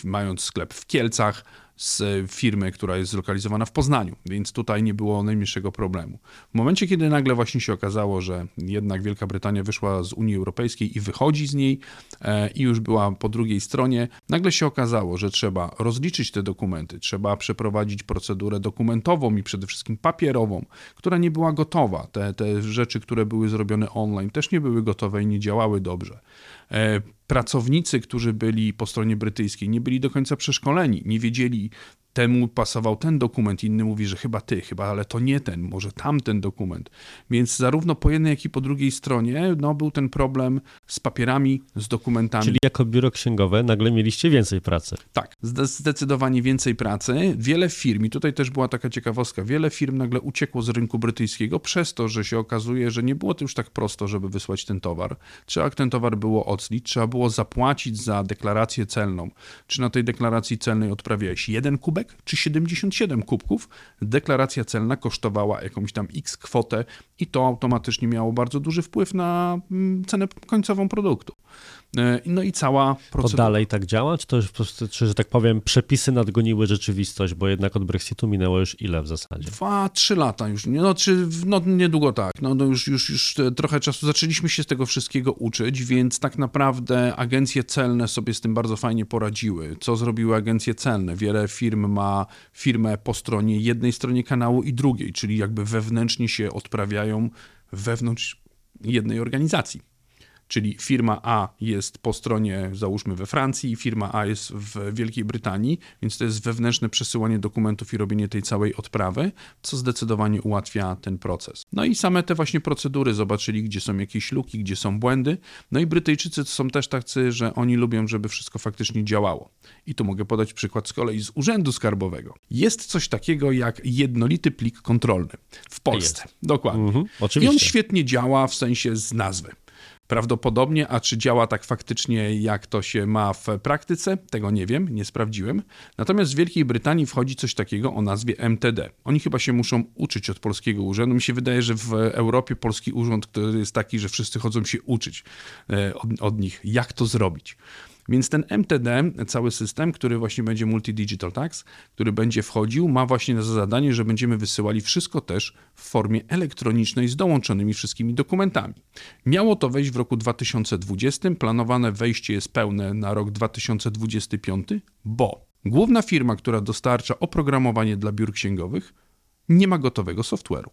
mając sklep w Kielcach, z firmy, która jest zlokalizowana w Poznaniu, więc tutaj nie było najmniejszego problemu. W momencie, kiedy nagle właśnie się okazało, że jednak Wielka Brytania wyszła z Unii Europejskiej i wychodzi z niej e, i już była po drugiej stronie, nagle się okazało, że trzeba rozliczyć te dokumenty, trzeba przeprowadzić procedurę dokumentową i przede wszystkim papierową, która nie była gotowa. Te, te rzeczy, które były zrobione online, też nie były gotowe i nie działały dobrze. Pracownicy, którzy byli po stronie brytyjskiej, nie byli do końca przeszkoleni, nie wiedzieli, temu pasował ten dokument, inny mówi, że chyba ty, chyba, ale to nie ten, może tamten dokument. Więc zarówno po jednej, jak i po drugiej stronie no, był ten problem z papierami, z dokumentami. Czyli jako biuro księgowe nagle mieliście więcej pracy. Tak, zdecydowanie więcej pracy. Wiele firm, i tutaj też była taka ciekawostka, wiele firm nagle uciekło z rynku brytyjskiego przez to, że się okazuje, że nie było to już tak prosto, żeby wysłać ten towar. Trzeba ten towar było oclić, trzeba było zapłacić za deklarację celną. Czy na tej deklaracji celnej odprawiałeś jeden kubek, kubek czy 77 kubków, deklaracja celna kosztowała jakąś tam x kwotę i to automatycznie miało bardzo duży wpływ na mm, cenę końcową produktu. E, no i cała procedura. To dalej tak działa? Czy to już po prostu, czy, że tak powiem, przepisy nadgoniły rzeczywistość, bo jednak od Brexitu minęło już ile w zasadzie? Dwa, trzy lata już, no, czy, no niedługo tak, no, no już, już, już trochę czasu zaczęliśmy się z tego wszystkiego uczyć, więc tak naprawdę agencje celne sobie z tym bardzo fajnie poradziły. Co zrobiły agencje celne? Wiele firm ma firmę po stronie jednej stronie kanału i drugiej, czyli jakby wewnętrznie się odprawiają wewnątrz jednej organizacji. Czyli firma A jest po stronie, załóżmy we Francji, firma A jest w Wielkiej Brytanii, więc to jest wewnętrzne przesyłanie dokumentów i robienie tej całej odprawy, co zdecydowanie ułatwia ten proces. No i same te właśnie procedury, zobaczyli, gdzie są jakieś luki, gdzie są błędy. No i Brytyjczycy to są też tacy, że oni lubią, żeby wszystko faktycznie działało. I tu mogę podać przykład z kolei z Urzędu Skarbowego. Jest coś takiego jak jednolity plik kontrolny w Polsce. Jest. Dokładnie. Mhm, oczywiście. I on świetnie działa w sensie z nazwy. Prawdopodobnie, a czy działa tak faktycznie, jak to się ma w praktyce, tego nie wiem, nie sprawdziłem. Natomiast w Wielkiej Brytanii wchodzi coś takiego o nazwie MTD. Oni chyba się muszą uczyć od polskiego urzędu. Mi się wydaje, że w Europie polski urząd, który jest taki, że wszyscy chodzą się uczyć e, od, od nich, jak to zrobić. Więc ten MTD, cały system, który właśnie będzie Multi-Digital Tax, który będzie wchodził, ma właśnie za zadanie, że będziemy wysyłali wszystko też w formie elektronicznej z dołączonymi wszystkimi dokumentami. Miało to wejść w roku 2020, planowane wejście jest pełne na rok 2025, bo główna firma, która dostarcza oprogramowanie dla biur księgowych, nie ma gotowego software'u.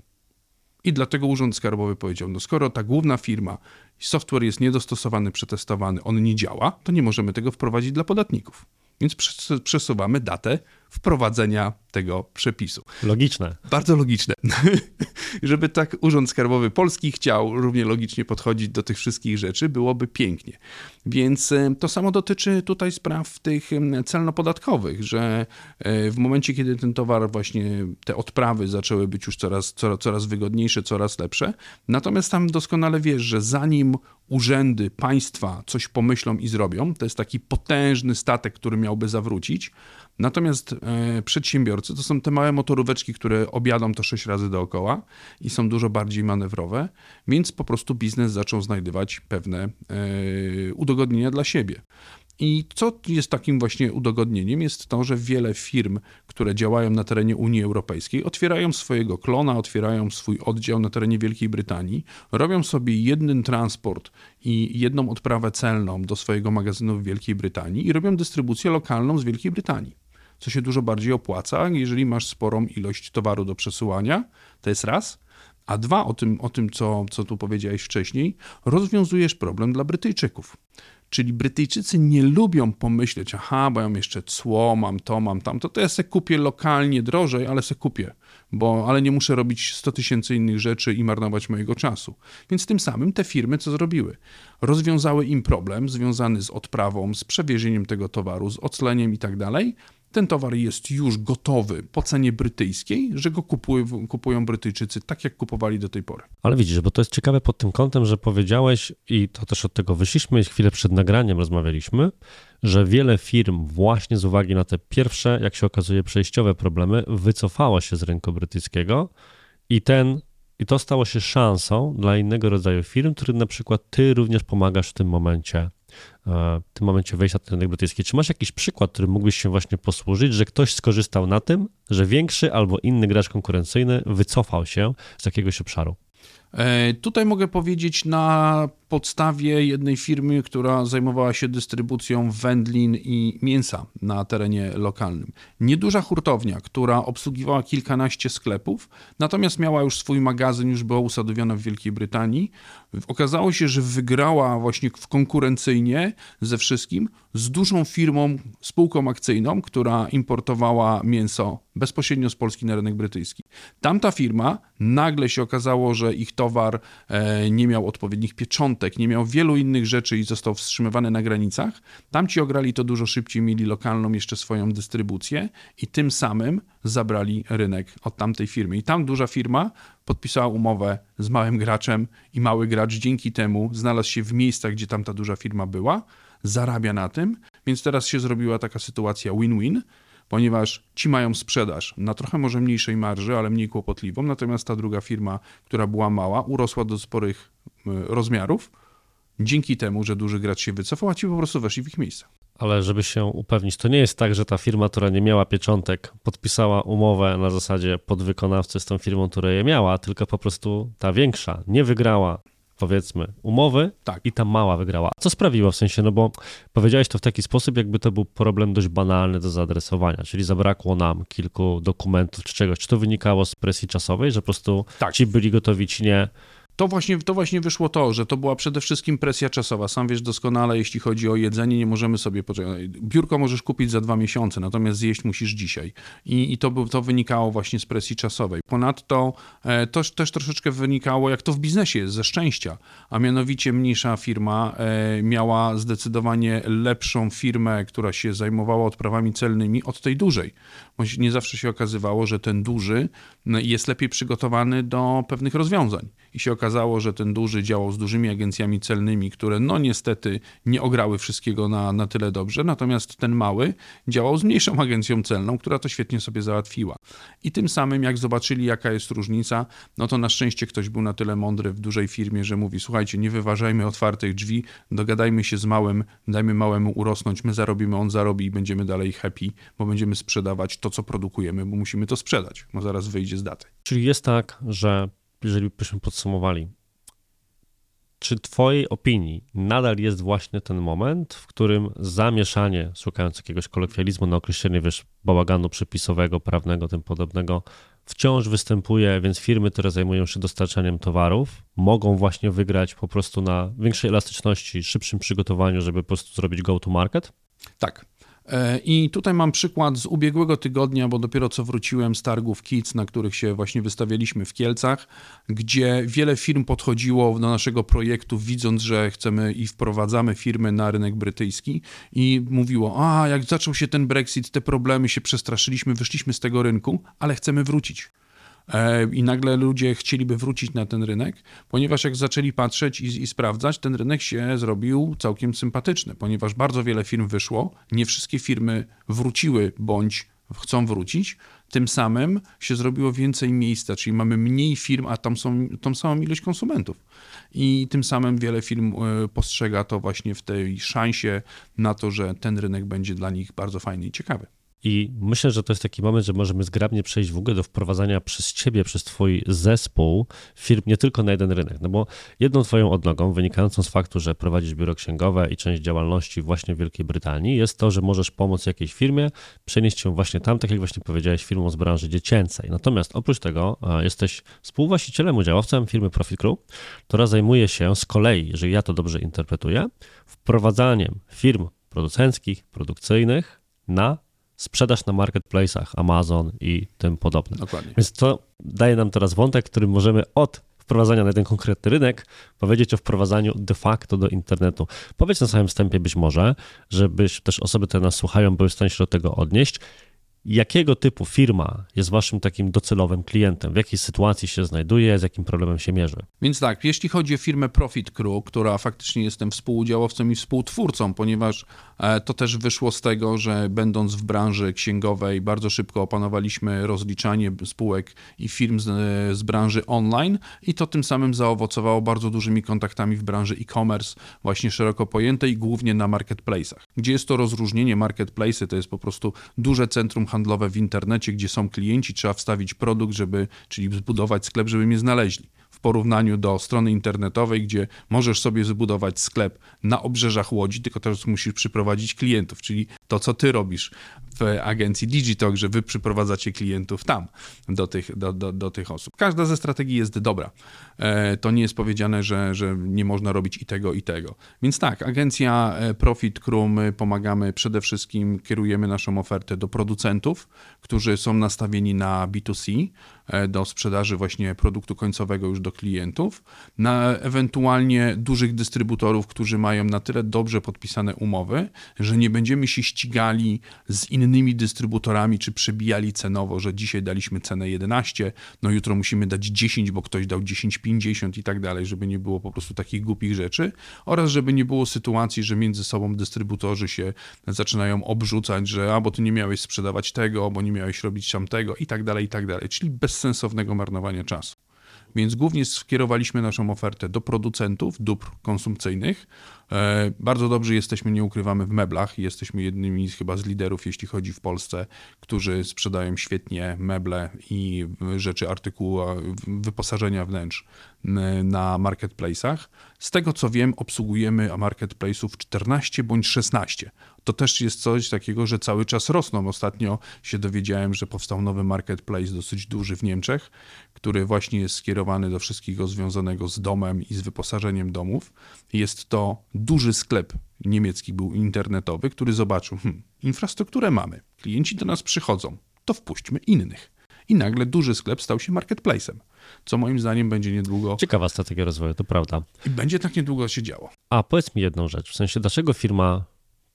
I dlatego Urząd Skarbowy powiedział, no skoro ta główna firma, software jest niedostosowany, przetestowany, on nie działa, to nie możemy tego wprowadzić dla podatników. Więc przesuwamy datę wprowadzenia tego przepisu. Logiczne. Bardzo logiczne. *laughs* Żeby tak Urząd Skarbowy Polski chciał równie logicznie podchodzić do tych wszystkich rzeczy, byłoby pięknie. Więc e, to samo dotyczy tutaj spraw tych celno-podatkowych, że e, w momencie, kiedy ten towar, właśnie te odprawy zaczęły być już coraz, coraz, coraz wygodniejsze, coraz lepsze, natomiast tam doskonale wiesz, że zanim urzędy państwa coś pomyślą i zrobią, to jest taki potężny statek, który miałby zawrócić, Natomiast e, przedsiębiorcy to są te małe motoróweczki, które objadą to sześć razy dookoła i są dużo bardziej manewrowe, więc po prostu biznes zaczął znajdywać pewne e, udogodnienia dla siebie. I co jest takim właśnie udogodnieniem, jest to, że wiele firm, które działają na terenie Unii Europejskiej, otwierają swojego klona, otwierają swój oddział na terenie Wielkiej Brytanii, robią sobie jeden transport i jedną odprawę celną do swojego magazynu w Wielkiej Brytanii i robią dystrybucję lokalną z Wielkiej Brytanii co się dużo bardziej opłaca, jeżeli masz sporą ilość towaru do przesyłania. To jest raz. A dwa, o tym, o tym co, co tu powiedziałeś wcześniej, rozwiązujesz problem dla Brytyjczyków. Czyli Brytyjczycy nie lubią pomyśleć, aha, bo ja mam jeszcze cło, mam to, mam tamto, to ja se kupię lokalnie drożej, ale se kupię, bo, ale nie muszę robić 100 tysięcy innych rzeczy i marnować mojego czasu. Więc tym samym te firmy co zrobiły? Rozwiązały im problem związany z odprawą, z przewiezieniem tego towaru, z ocleniem i tak dalej, ten towar jest już gotowy po cenie brytyjskiej, że go kupują, kupują Brytyjczycy tak, jak kupowali do tej pory. Ale widzisz, bo to jest ciekawe pod tym kątem, że powiedziałeś, i to też od tego wyszliśmy, chwilę przed nagraniem rozmawialiśmy, że wiele firm właśnie z uwagi na te pierwsze, jak się okazuje, przejściowe problemy, wycofało się z rynku brytyjskiego i ten i to stało się szansą dla innego rodzaju firm, którym na przykład ty również pomagasz w tym momencie w tym momencie wejścia na rynek brytyjski. Czy masz jakiś przykład, który mógłbyś się właśnie posłużyć, że ktoś skorzystał na tym, że większy albo inny gracz konkurencyjny wycofał się z jakiegoś obszaru? E, tutaj mogę powiedzieć na podstawie jednej firmy, która zajmowała się dystrybucją wędlin i mięsa na terenie lokalnym. Nieduża hurtownia, która obsługiwała kilkanaście sklepów, natomiast miała już swój magazyn, już była usadowiona w Wielkiej Brytanii. Okazało się, że wygrała właśnie konkurencyjnie ze wszystkim z dużą firmą, spółką akcyjną, która importowała mięso bezpośrednio z Polski na rynek brytyjski. Tamta firma nagle się okazało, że ich towar e, nie miał odpowiednich pieczątek, nie miał wielu innych rzeczy i został wstrzymywany na granicach. Tamci ograli to dużo szybciej, mieli lokalną jeszcze swoją dystrybucję i tym samym zabrali rynek od tamtej firmy. I tam duża firma podpisała umowę z małym graczem i mały gracz dzięki temu znalazł się w miejscach, gdzie tamta duża firma była, zarabia na tym, więc teraz się zrobiła taka sytuacja win-win, ponieważ ci mają sprzedaż na trochę może mniejszej marży, ale mniej kłopotliwą, natomiast ta druga firma, która była mała, urosła do sporych rozmiarów, dzięki temu, że duży gracz się wycofał, a ci po prostu weszli w ich miejsce. Ale żeby się upewnić, to nie jest tak, że ta firma, która nie miała pieczątek, podpisała umowę na zasadzie podwykonawcy z tą firmą, która je miała, tylko po prostu ta większa nie wygrała powiedzmy, umowy tak. i ta mała wygrała. Co sprawiło w sensie, no bo powiedziałeś to w taki sposób, jakby to był problem dość banalny do zaadresowania, czyli zabrakło nam kilku dokumentów czy czegoś. Czy to wynikało z presji czasowej, że po prostu tak. ci byli gotowi, ci nie, to właśnie, to właśnie wyszło to, że to była przede wszystkim presja czasowa. Sam wiesz doskonale, jeśli chodzi o jedzenie, nie możemy sobie poczekać. Biurko możesz kupić za dwa miesiące, natomiast zjeść musisz dzisiaj. I, i to, to wynikało właśnie z presji czasowej. Ponadto e, to też troszeczkę wynikało, jak to w biznesie jest, ze szczęścia. A mianowicie mniejsza firma e, miała zdecydowanie lepszą firmę, która się zajmowała odprawami celnymi od tej dużej. Bo nie zawsze się okazywało, że ten duży jest lepiej przygotowany do pewnych rozwiązań. I się okazało, okazało, że ten duży działał z dużymi agencjami celnymi, które no niestety nie ograły wszystkiego na, na tyle dobrze, natomiast ten mały działał z mniejszą agencją celną, która to świetnie sobie załatwiła. I tym samym, jak zobaczyli, jaka jest różnica, no to na szczęście ktoś był na tyle mądry w dużej firmie, że mówi: Słuchajcie, nie wyważajmy otwartych drzwi, dogadajmy się z małym, dajmy małemu urosnąć, my zarobimy, on zarobi i będziemy dalej happy, bo będziemy sprzedawać to, co produkujemy, bo musimy to sprzedać, bo zaraz wyjdzie z daty. Czyli jest tak, że jeżeli byśmy podsumowali, czy w Twojej opinii nadal jest właśnie ten moment, w którym zamieszanie, szukając jakiegoś kolokwializmu na określenie, wiesz, bałaganu przepisowego, prawnego, tym podobnego, wciąż występuje, więc firmy, które zajmują się dostarczaniem towarów, mogą właśnie wygrać po prostu na większej elastyczności, szybszym przygotowaniu, żeby po prostu zrobić go to market? Tak. I tutaj mam przykład z ubiegłego tygodnia, bo dopiero co wróciłem z targów Kids, na których się właśnie wystawialiśmy w Kielcach, gdzie wiele firm podchodziło do naszego projektu, widząc, że chcemy i wprowadzamy firmy na rynek brytyjski i mówiło, a jak zaczął się ten Brexit, te problemy się przestraszyliśmy, wyszliśmy z tego rynku, ale chcemy wrócić. E, i nagle ludzie chcieliby wrócić na ten rynek, ponieważ jak zaczęli patrzeć i, i, sprawdzać, ten rynek się zrobił całkiem sympatyczny, ponieważ bardzo wiele firm wyszło, nie wszystkie firmy wróciły bądź chcą wrócić, tym samym się zrobiło więcej miejsca, czyli mamy mniej firm, a tam są tą samą ilość konsumentów. I tym samym wiele firm e, postrzega to właśnie w tej szansie na to, że ten rynek będzie dla nich bardzo fajny i ciekawy. I myślę, że to jest taki moment, że możemy zgrabnie przejść w ogóle do wprowadzania przez ciebie, przez twój zespół firm nie tylko na jeden rynek. No bo jedną twoją odnogą, wynikającą z faktu, że prowadzisz biuro księgowe i część działalności właśnie w Wielkiej Brytanii, jest to, że możesz pomóc jakiejś firmie przenieść się właśnie tam, tak jak właśnie powiedziałeś, firmą z branży dziecięcej. Natomiast oprócz tego jesteś współwłaścicielem, udziałowcem firmy Profit Crew, która zajmuje się z kolei, jeżeli ja to dobrze interpretuję, wprowadzaniem firm producenckich, produkcyjnych na sprzedaż na marketplace'ach, Amazon i tym podobne. Dokładnie. Więc to daje nam teraz wątek, którym możemy od wprowadzania na jeden konkretny rynek powiedzieć o wprowadzaniu de facto do internetu. Powiedz na samym wstępie być może, żebyś też osoby, które nas słuchają, były w stanie się do tego odnieść, jakiego typu firma jest waszym takim docelowym klientem, w jakiej sytuacji się znajduje, z jakim problemem się mierzy. Więc tak, jeśli chodzi o firmę Profit Crew, która faktycznie jestem współudziałowcem i współtwórcą, ponieważ e, to też wyszło z tego, że będąc w branży księgowej bardzo szybko opanowaliśmy rozliczanie spółek i firm z, e, z branży online i to tym samym zaowocowało bardzo dużymi kontaktami w branży e-commerce, właśnie szeroko pojętej, głównie na marketplace'ach. Gdzie jest to rozróżnienie marketplace'y, to jest po prostu duże centrum handlowe w internecie, gdzie są klienci, trzeba wstawić produkt, żeby, czyli zbudować sklep, żeby mnie znaleźli. W porównaniu do strony internetowej, gdzie możesz sobie zbudować sklep na obrzeżach Łodzi, tylko teraz musisz przyprowadzić klientów, czyli to, co ty robisz agencji Digitalk, że wy przyprowadzacie klientów tam, do tych, do, do, do tych osób. Każda ze strategii jest dobra. E, to nie jest powiedziane, że, że nie można robić i tego, i tego. Więc tak, agencja e, Profit Crew, my pomagamy przede wszystkim, kierujemy naszą ofertę do producentów, którzy są nastawieni na B2C, e, do sprzedaży właśnie produktu końcowego już do klientów, na ewentualnie dużych dystrybutorów, którzy mają na tyle dobrze podpisane umowy, że nie będziemy się ścigali z innymi dystrybutorami, czy przebijali cenowo, że dzisiaj daliśmy cenę 11, no jutro musimy dać 10, bo ktoś dał 10,50 i tak dalej, żeby nie było po prostu takich głupich rzeczy oraz żeby nie było sytuacji, że między sobą dystrybutorzy się zaczynają obrzucać, że albo ty nie miałeś sprzedawać tego, albo nie miałeś robić tamtego i tak dalej, i tak dalej, czyli bezsensownego marnowania czasu. Więc głównie skierowaliśmy naszą ofertę do producentów dóbr konsumpcyjnych. E, bardzo dobrze jesteśmy, nie ukrywamy, w meblach. Jesteśmy jednymi chyba z liderów, jeśli chodzi w Polsce, którzy sprzedają świetnie meble i rzeczy, artykułu, wyposażenia wnętrz na marketplace'ach. Z tego co wiem, obsługujemy marketplace'ów 14 bądź 16 to też jest coś takiego, że cały czas rosną. Ostatnio się dowiedziałem, że powstał nowy marketplace dosyć duży w Niemczech, który właśnie jest skierowany do wszystkiego związanego z domem i z wyposażeniem domów. Jest to duży sklep niemiecki, był internetowy, który zobaczył, hmm, infrastrukturę mamy, klienci do nas przychodzą, to wpuśćmy innych. I nagle duży sklep stał się marketplacem, co moim zdaniem będzie niedługo. Ciekawa strategia rozwoju, to prawda. I będzie tak niedługo się działo. A powiedz mi jedną rzecz, w sensie, dlaczego firma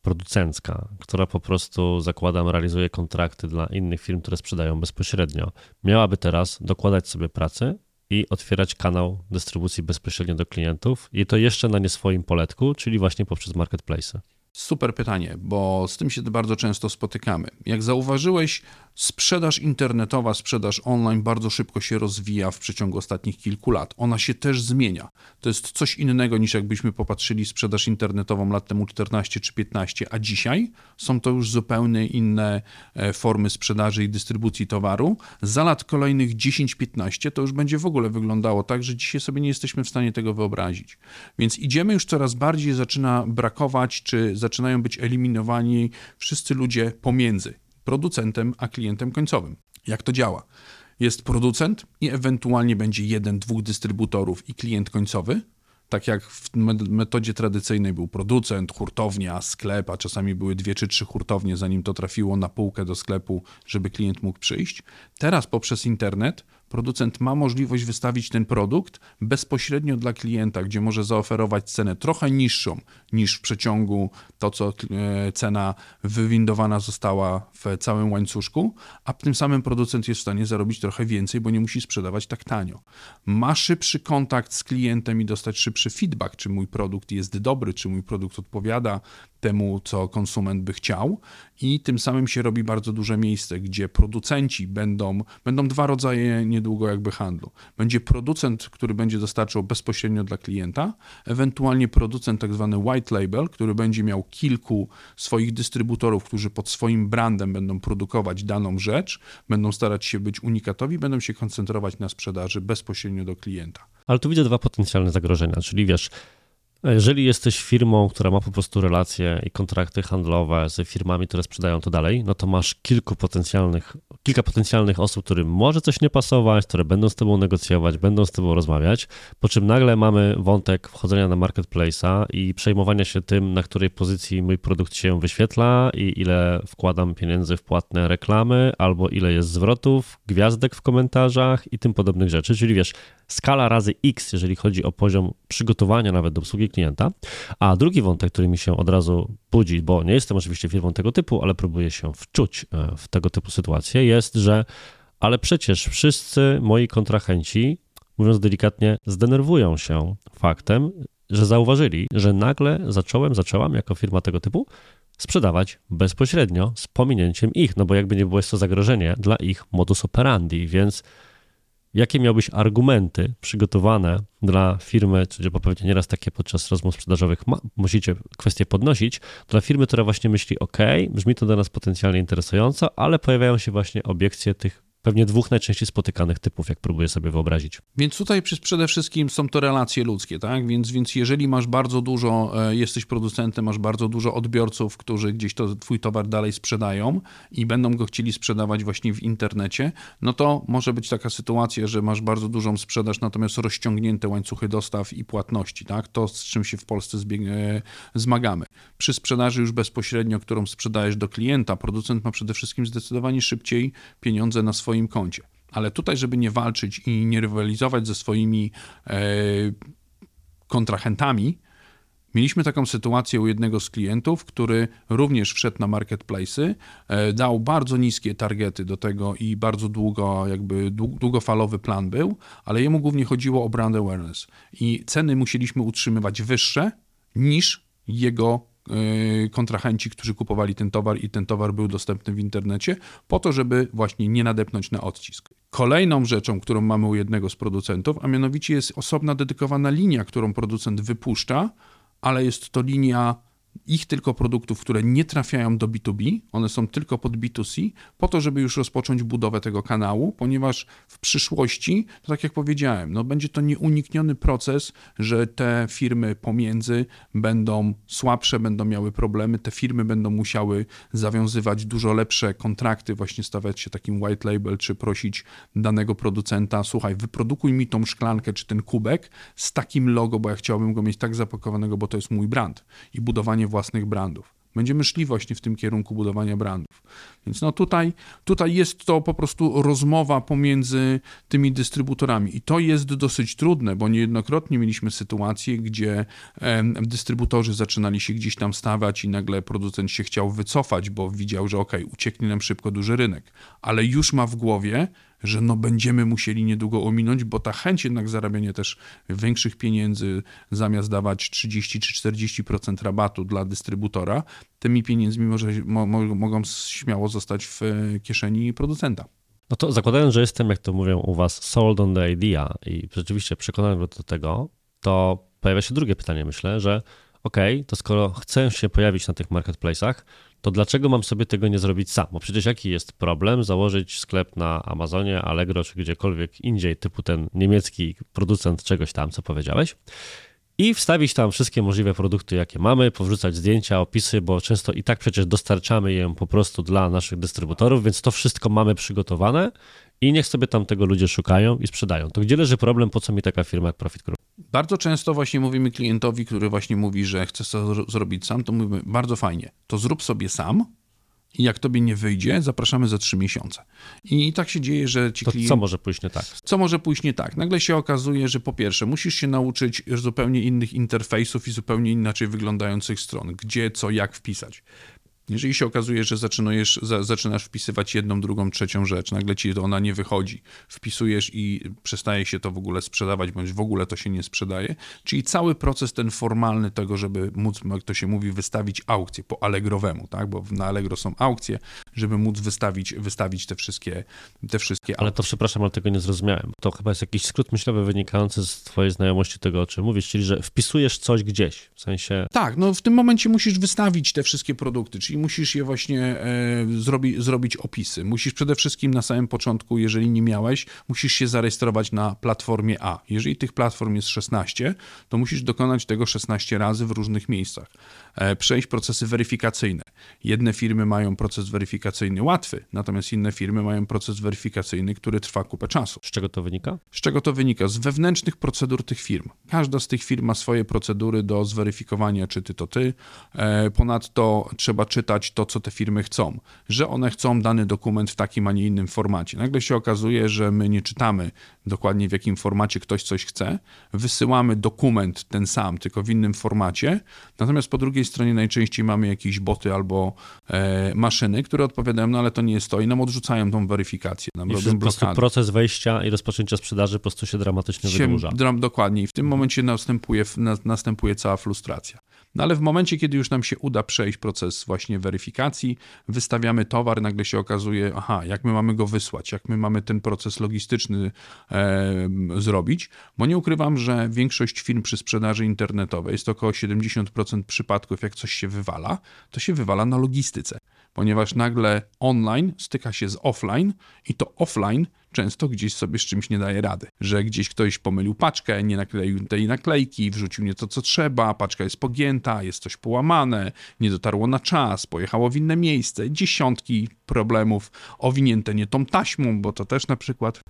producencka, która po prostu zakładam, realizuje kontrakty dla innych firm, które sprzedają bezpośrednio, miałaby teraz dokładać sobie pracy i otwierać kanał dystrybucji bezpośrednio do klientów i to jeszcze na nie swoim poletku, czyli właśnie poprzez marketplace. Super pytanie, bo z tym się bardzo często spotykamy. Jak zauważyłeś, sprzedaż internetowa, sprzedaż online bardzo szybko się rozwija w przeciągu ostatnich kilku lat. Ona się też zmienia. To jest coś innego niż jakbyśmy popatrzyli sprzedaż internetową lat temu 14 czy 15, a dzisiaj są to już zupełnie inne e, formy sprzedaży i dystrybucji towaru. Za lat kolejnych 10-15 to już będzie w ogóle wyglądało tak, że dzisiaj sobie nie jesteśmy w stanie tego wyobrazić. Więc idziemy już coraz bardziej, zaczyna brakować, czy zaczynają być eliminowani wszyscy ludzie pomiędzy producentem a klientem końcowym. Jak to działa? Jest producent i ewentualnie będzie jeden, dwóch dystrybutorów i klient końcowy, Tak jak w metodzie tradycyjnej był producent, hurtownia, sklep, a czasami były dwie czy trzy hurtownie, zanim to trafiło na półkę do sklepu, żeby klient mógł przyjść. Teraz poprzez internet producent ma możliwość wystawić ten produkt bezpośrednio dla klienta, gdzie może zaoferować cenę trochę niższą niż w przeciągu to, co e, cena wywindowana została w całym łańcuszku, a tym samym producent jest w stanie zarobić trochę więcej, bo nie musi sprzedawać tak tanio. Ma szybszy kontakt z klientem i dostać szybszy feedback, czy mój produkt jest dobry, czy mój produkt odpowiada temu, co konsument by chciał, i tym samym się robi bardzo duże miejsce, gdzie producenci będą, będą dwa rodzaje niedługo jakby handlu. Będzie producent, który będzie dostarczał bezpośrednio dla klienta, ewentualnie producent tak zwany white label, który będzie miał kilku swoich dystrybutorów, którzy pod swoim brandem będą produkować daną rzecz, będą starać się być unikatowi, będą się koncentrować na sprzedaży bezpośrednio do klienta. Ale tu widzę dwa potencjalne zagrożenia, czyli wiesz, jeżeli jesteś firmą, która ma po prostu relacje i kontrakty handlowe z firmami, które sprzedają to dalej, no to masz kilku potencjalnych, kilka potencjalnych osób, którym może coś nie pasować, które będą z tobą negocjować, będą z tobą rozmawiać, po czym nagle mamy wątek wchodzenia na marketplace'a i przejmowania się tym, na której pozycji mój produkt się wyświetla i ile wkładam pieniędzy w płatne reklamy, albo ile jest zwrotów, gwiazdek w komentarzach i tym podobnych rzeczy, czyli wiesz, skala razy X, jeżeli chodzi o poziom przygotowania nawet do obsługi klienta. A drugi wątek, który mi się od razu budzi, bo nie jestem oczywiście firmą tego typu, ale próbuję się wczuć e, w tego typu sytuacje, jest, że ale przecież wszyscy moi kontrahenci, mówiąc delikatnie, zdenerwują się faktem, że zauważyli, że nagle zacząłem, zaczęłam jako firma tego typu sprzedawać bezpośrednio z pominięciem ich, no bo jakby nie było jest to zagrożenie dla ich modus operandi, więc jakie miałbyś argumenty przygotowane dla firmy, czy pewnie nieraz takie podczas rozmów sprzedażowych ma, musicie kwestie podnosić, dla firmy, która właśnie myśli, ok, brzmi to dla nas potencjalnie interesująco, ale pojawiają się właśnie obiekcje tych pewnie dwóch najczęściej spotykanych typów, jak próbuję sobie wyobrazić. Więc tutaj przede wszystkim są to relacje ludzkie, tak? Więc, więc jeżeli masz bardzo dużo, e, jesteś producentem, masz bardzo dużo odbiorców, którzy gdzieś to twój towar dalej sprzedają i będą go chcieli sprzedawać właśnie w internecie, no to może być taka sytuacja, że masz bardzo dużą sprzedaż, natomiast rozciągnięte łańcuchy dostaw i płatności, tak? To, z czym się w Polsce e, zmagamy. Przy sprzedaży już bezpośrednio, którą sprzedajesz do klienta, producent ma przede wszystkim zdecydowanie szybciej pieniądze na swoje swoim koncie. Ale tutaj, żeby nie walczyć i nie rywalizować ze swoimi e, kontrahentami, Mieliśmy taką sytuację u jednego z klientów, który również wszedł na marketplace'y, e, dał bardzo niskie targety do tego i bardzo długo, jakby długofalowy plan był, ale jemu głównie chodziło o brand awareness. I ceny musieliśmy utrzymywać wyższe niż jego kontrahenci, którzy kupowali ten towar i ten towar był dostępny w internecie, po to, żeby właśnie nie nadepnąć na odcisk. Kolejną rzeczą, którą mamy u jednego z producentów, a mianowicie jest osobna dedykowana linia, którą producent wypuszcza, ale jest to linia ich tylko produktów, które nie trafiają do B2B, one są tylko pod B2C, po to, żeby już rozpocząć budowę tego kanału, ponieważ w przyszłości, to tak jak powiedziałem, no będzie to nieunikniony proces, że te firmy pomiędzy będą słabsze, będą miały problemy, te firmy będą musiały zawiązywać dużo lepsze kontrakty, właśnie stawiać się takim white label, czy prosić danego producenta, słuchaj, wyprodukuj mi tą szklankę, czy ten kubek z takim logo, bo ja chciałbym go mieć tak zapakowanego, bo to jest mój brand. I budowanie budowanie własnych brandów. Będziemy szli właśnie w tym kierunku budowania brandów. Więc no tutaj, tutaj jest to po prostu rozmowa pomiędzy tymi dystrybutorami i to jest dosyć trudne, bo niejednokrotnie mieliśmy sytuacje, gdzie dystrybutorzy zaczynali się gdzieś tam stawać i nagle producent się chciał wycofać, bo widział, że ok, ucieknie nam szybko duży rynek, ale już ma w głowie, że no będziemy musieli niedługo ominąć, bo ta chęć jednak zarabiania też większych pieniędzy, zamiast dawać 30 czy 40% rabatu dla dystrybutora, tymi pieniędzmi może, mo, mogą śmiało zostać w kieszeni producenta. No to zakładając, że jestem, jak to mówią u was, sold on the idea i rzeczywiście przekonany do tego, to pojawia się drugie pytanie, myślę, że ok, to skoro chcę się pojawić na tych marketplace'ach, to dlaczego mam sobie tego nie zrobić sam? Bo przecież jaki jest problem założyć sklep na Amazonie, Allegro czy gdziekolwiek indziej, typu ten niemiecki producent czegoś tam, co powiedziałeś, i wstawić tam wszystkie możliwe produkty, jakie mamy, powrzucać zdjęcia, opisy, bo często i tak przecież dostarczamy je po prostu dla naszych dystrybutorów, więc to wszystko mamy przygotowane i niech sobie tam tego ludzie szukają i sprzedają. To gdzie leży problem, po co mi taka firma jak Profit Group? Bardzo często właśnie mówimy klientowi, który właśnie mówi, że chce to zrobić sam, to mówimy bardzo fajnie, to zrób sobie sam, i jak tobie nie wyjdzie, zapraszamy za trzy miesiące. I tak się dzieje, że ci To klienci... co może pójść nie tak? Co może pójść nie tak? Nagle się okazuje, że po pierwsze musisz się nauczyć zupełnie innych interfejsów i zupełnie inaczej wyglądających stron, gdzie, co, jak wpisać. Jeżeli się okazuje, że zaczynujesz, za, zaczynasz wpisywać jedną, drugą, trzecią rzecz, nagle ci ona nie wychodzi, wpisujesz i przestaje się to w ogóle sprzedawać, bądź w ogóle to się nie sprzedaje, czyli cały proces ten formalny tego, żeby móc, jak to się mówi, wystawić aukcję po Allegrowemu, tak, bo na Allegro są aukcje, żeby móc wystawić, wystawić te wszystkie, te wszystkie Ale to przepraszam, ale tego nie zrozumiałem. To chyba jest jakiś skrót myślowy wynikający z twojej znajomości tego, o czym mówisz, czyli że wpisujesz coś gdzieś, w sensie... Tak, no w tym momencie musisz wystawić te wszystkie produkty, czyli musisz je właśnie e, zrobi, zrobić opisy. Musisz przede wszystkim na samym początku, jeżeli nie miałeś, musisz się zarejestrować na platformie A. Jeżeli tych platform jest 16, to musisz dokonać tego 16 razy w różnych miejscach. E, przejść procesy weryfikacyjne. Jedne firmy mają proces weryfikacyjny łatwy, natomiast inne firmy mają proces weryfikacyjny, który trwa kupę czasu. Z czego to wynika? Z czego to wynika? Z wewnętrznych procedur tych firm. Każda z tych firm ma swoje procedury do zweryfikowania, czy ty to ty. E, ponadto trzeba czytać to, co te firmy chcą, że one chcą dany dokument w takim, a nie innym formacie. Nagle się okazuje, że my nie czytamy dokładnie w jakim formacie ktoś coś chce, wysyłamy dokument ten sam, tylko w innym formacie, natomiast po drugiej stronie najczęściej mamy jakieś boty albo e, maszyny, które odpowiadają, no ale to nie jest to i nam odrzucają tą weryfikację, nam I robią po prostu blokady. proces wejścia i rozpoczęcia sprzedaży po prostu się dramatycznie się wydłuża. dram- dokładnie i w tym momencie następuje, na, następuje cała frustracja. No ale w momencie, kiedy już nam się uda przejść proces właśnie weryfikacji, wystawiamy towar, nagle się okazuje, aha, jak my mamy go wysłać, jak my mamy ten proces logistyczny e, zrobić, bo nie ukrywam, że większość firm przy sprzedaży internetowej, jest to około 70% przypadków, jak coś się wywala, to się wywala na logistyce, ponieważ nagle online styka się z offline i to offline często gdzieś sobie z czymś nie daje rady. Że gdzieś ktoś pomylił paczkę, nie nakleił tej naklejki, wrzucił nie to, co trzeba, paczka jest pogięta, jest coś połamane, nie dotarło na czas, pojechało w inne miejsce, dziesiątki problemów, owinięte nie tą taśmą, bo to też na przykład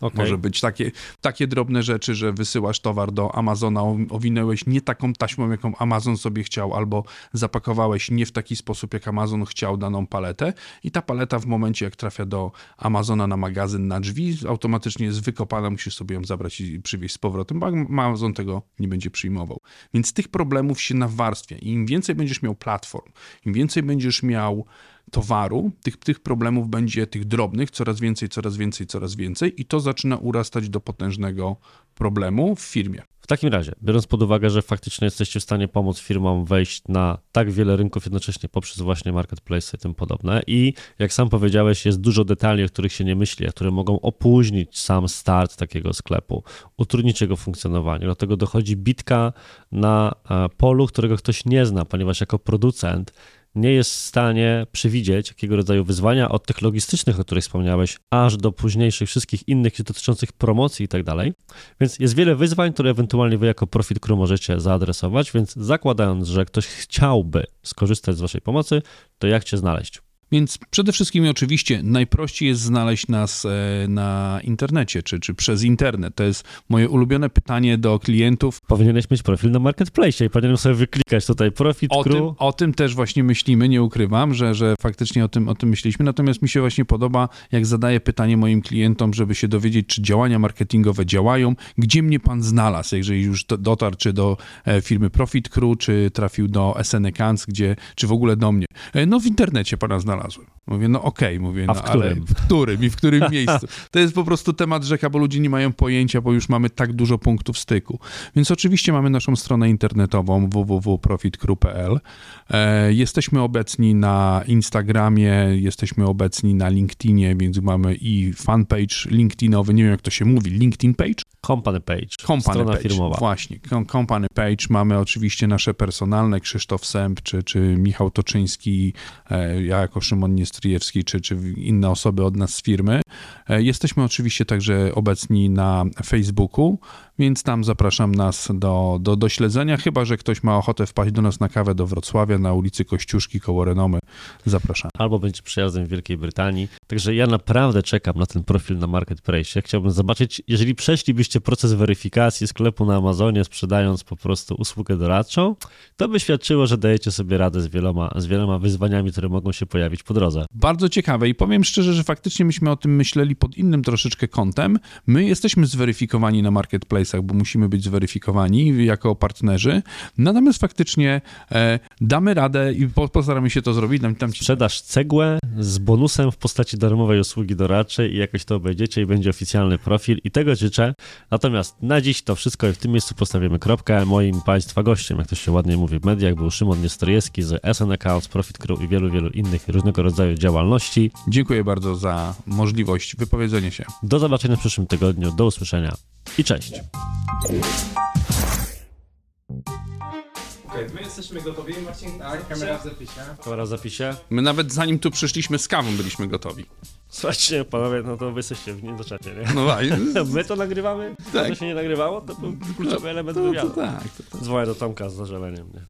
Okej. może być takie, takie drobne rzeczy, że wysyłasz towar do Amazona, ow- owinęłeś nie taką taśmą, jaką Amazon sobie chciał, albo zapakowałeś nie w taki sposób, jak Amazon chciał daną paletę i ta paleta w momencie, jak trafia do Amazona na magazyn, na drzwi, automatycznie jest wykopana, musisz sobie ją zabrać i przywieźć z powrotem, bo Amazon tego nie będzie przyjmował. Więc tych problemów się nawarstwia i im więcej będziesz miał platform, im więcej będziesz miał towaru, tych, tych problemów będzie, tych drobnych, coraz więcej, coraz więcej, coraz więcej i to zaczyna urastać do potężnego problemu w firmie. W takim razie, biorąc pod uwagę, że faktycznie jesteście w stanie pomóc firmom wejść na tak wiele rynków jednocześnie poprzez właśnie marketplace i tym podobne i jak sam powiedziałeś, jest dużo detali, o których się nie myśli, a które mogą opóźnić sam start takiego sklepu, utrudnić jego funkcjonowanie. Do tego dochodzi bitka na e, polu, którego ktoś nie zna, ponieważ jako producent nie jest w stanie przewidzieć jakiego rodzaju wyzwania od tych logistycznych, o których wspomniałeś, aż do późniejszych wszystkich innych dotyczących promocji i tak dalej. Więc jest wiele wyzwań, które ewentualnie wy jako Profit Crew możecie zaadresować, więc zakładając, że ktoś chciałby skorzystać z waszej pomocy, to jak cię znaleźć? Więc przede wszystkim oczywiście najprościej jest znaleźć nas e, na internecie, czy, czy przez internet. To jest moje ulubione pytanie do klientów. Powinieneś mieć profil na Marketplace i powinienem sobie wyklikać tutaj Profit O Crew. tym, o tym też właśnie myślimy, nie ukrywam, że, że faktycznie o tym, o tym myśleliśmy. Natomiast mi się właśnie podoba, jak zadaję pytanie moim klientom, żeby się dowiedzieć, czy działania marketingowe działają, gdzie mnie pan znalazł, jeżeli już do- dotarł czy do e, firmy Profit Crew, czy trafił do SN Accounts, gdzie, czy w ogóle do mnie. E, No w internecie pana znalazłem. Mówię, no okej, mówię, A no w ale którym? w którym i w którym *laughs* miejscu. To jest po prostu temat rzeka, bo ludzie nie mają pojęcia, bo już mamy tak dużo punktów styku. Więc oczywiście mamy naszą stronę internetową www.profitcrew.pl. E, Jesteśmy obecni na Instagramie, jesteśmy obecni na LinkedInie, więc mamy i fanpage LinkedInowy, nie wiem jak to się mówi, LinkedIn page? Company Page, Company strona page. firmowa. Właśnie, com- company page. Mamy oczywiście nasze personalne, Krzysztof Sęp, czy, czy Michał Toczyński, e, ja jako Szymon Niestryjewski, czy, czy inne osoby od nas z firmy. E, Jesteśmy oczywiście także obecni na Facebooku, więc tam zapraszam nas do, do, do śledzenia, chyba że ktoś ma ochotę wpaść do nas na kawę do Wrocławia na ulicy Kościuszki koło Renomy. zapraszamy. albo będzie przejazdem w Wielkiej Brytanii. Także ja naprawdę czekam na ten profil na Marketplace. Chciałbym zobaczyć, jeżeli przeszlibyście proces weryfikacji sklepu na Amazonie, sprzedając po prostu usługę doradczą, to by świadczyło, że dajecie sobie radę z wieloma, z wieloma wyzwaniami, które mogą się pojawić po drodze. Bardzo ciekawe i powiem szczerze, że faktycznie myśmy o tym myśleli pod innym troszeczkę kątem. My jesteśmy zweryfikowani na marketplace'ach, bo musimy być zweryfikowani jako partnerzy, natomiast faktycznie e, damy radę i po, postaramy się to zrobić. Tam, tam ci... Sprzedaż cegłę z bonusem w postaci darmowej usługi doradczej i jakoś to obejdziecie i będzie oficjalny profil i tego życzę. Natomiast na dziś to wszystko i w tym miejscu postawimy kropkę. Moim Państwa gościem, jak to się ładnie mówi w mediach, był Szymon Niestrojewski z SN Accounts, Profit Crew i wielu, wielu innych różnego rodzaju działalności. Dziękuję bardzo za możliwość wypowiedzenia się. Do zobaczenia w przyszłym tygodniu, do usłyszenia i cześć. Okej, my jesteśmy gotowi, Marcin? Tak, Kamera w zapisie. Kamera w zapisie. My nawet zanim tu przyszliśmy z kawą, byliśmy gotowi. Słuchajcie, panowie, no to wy jesteście w niedoczacie, nie? No tak. *laughs* My to nagrywamy, a Tak. to się nie nagrywało, to był kluczowy element To, to wywiadu. tak. To, to. Dzwonię do Tomka z zażaleniem, nie?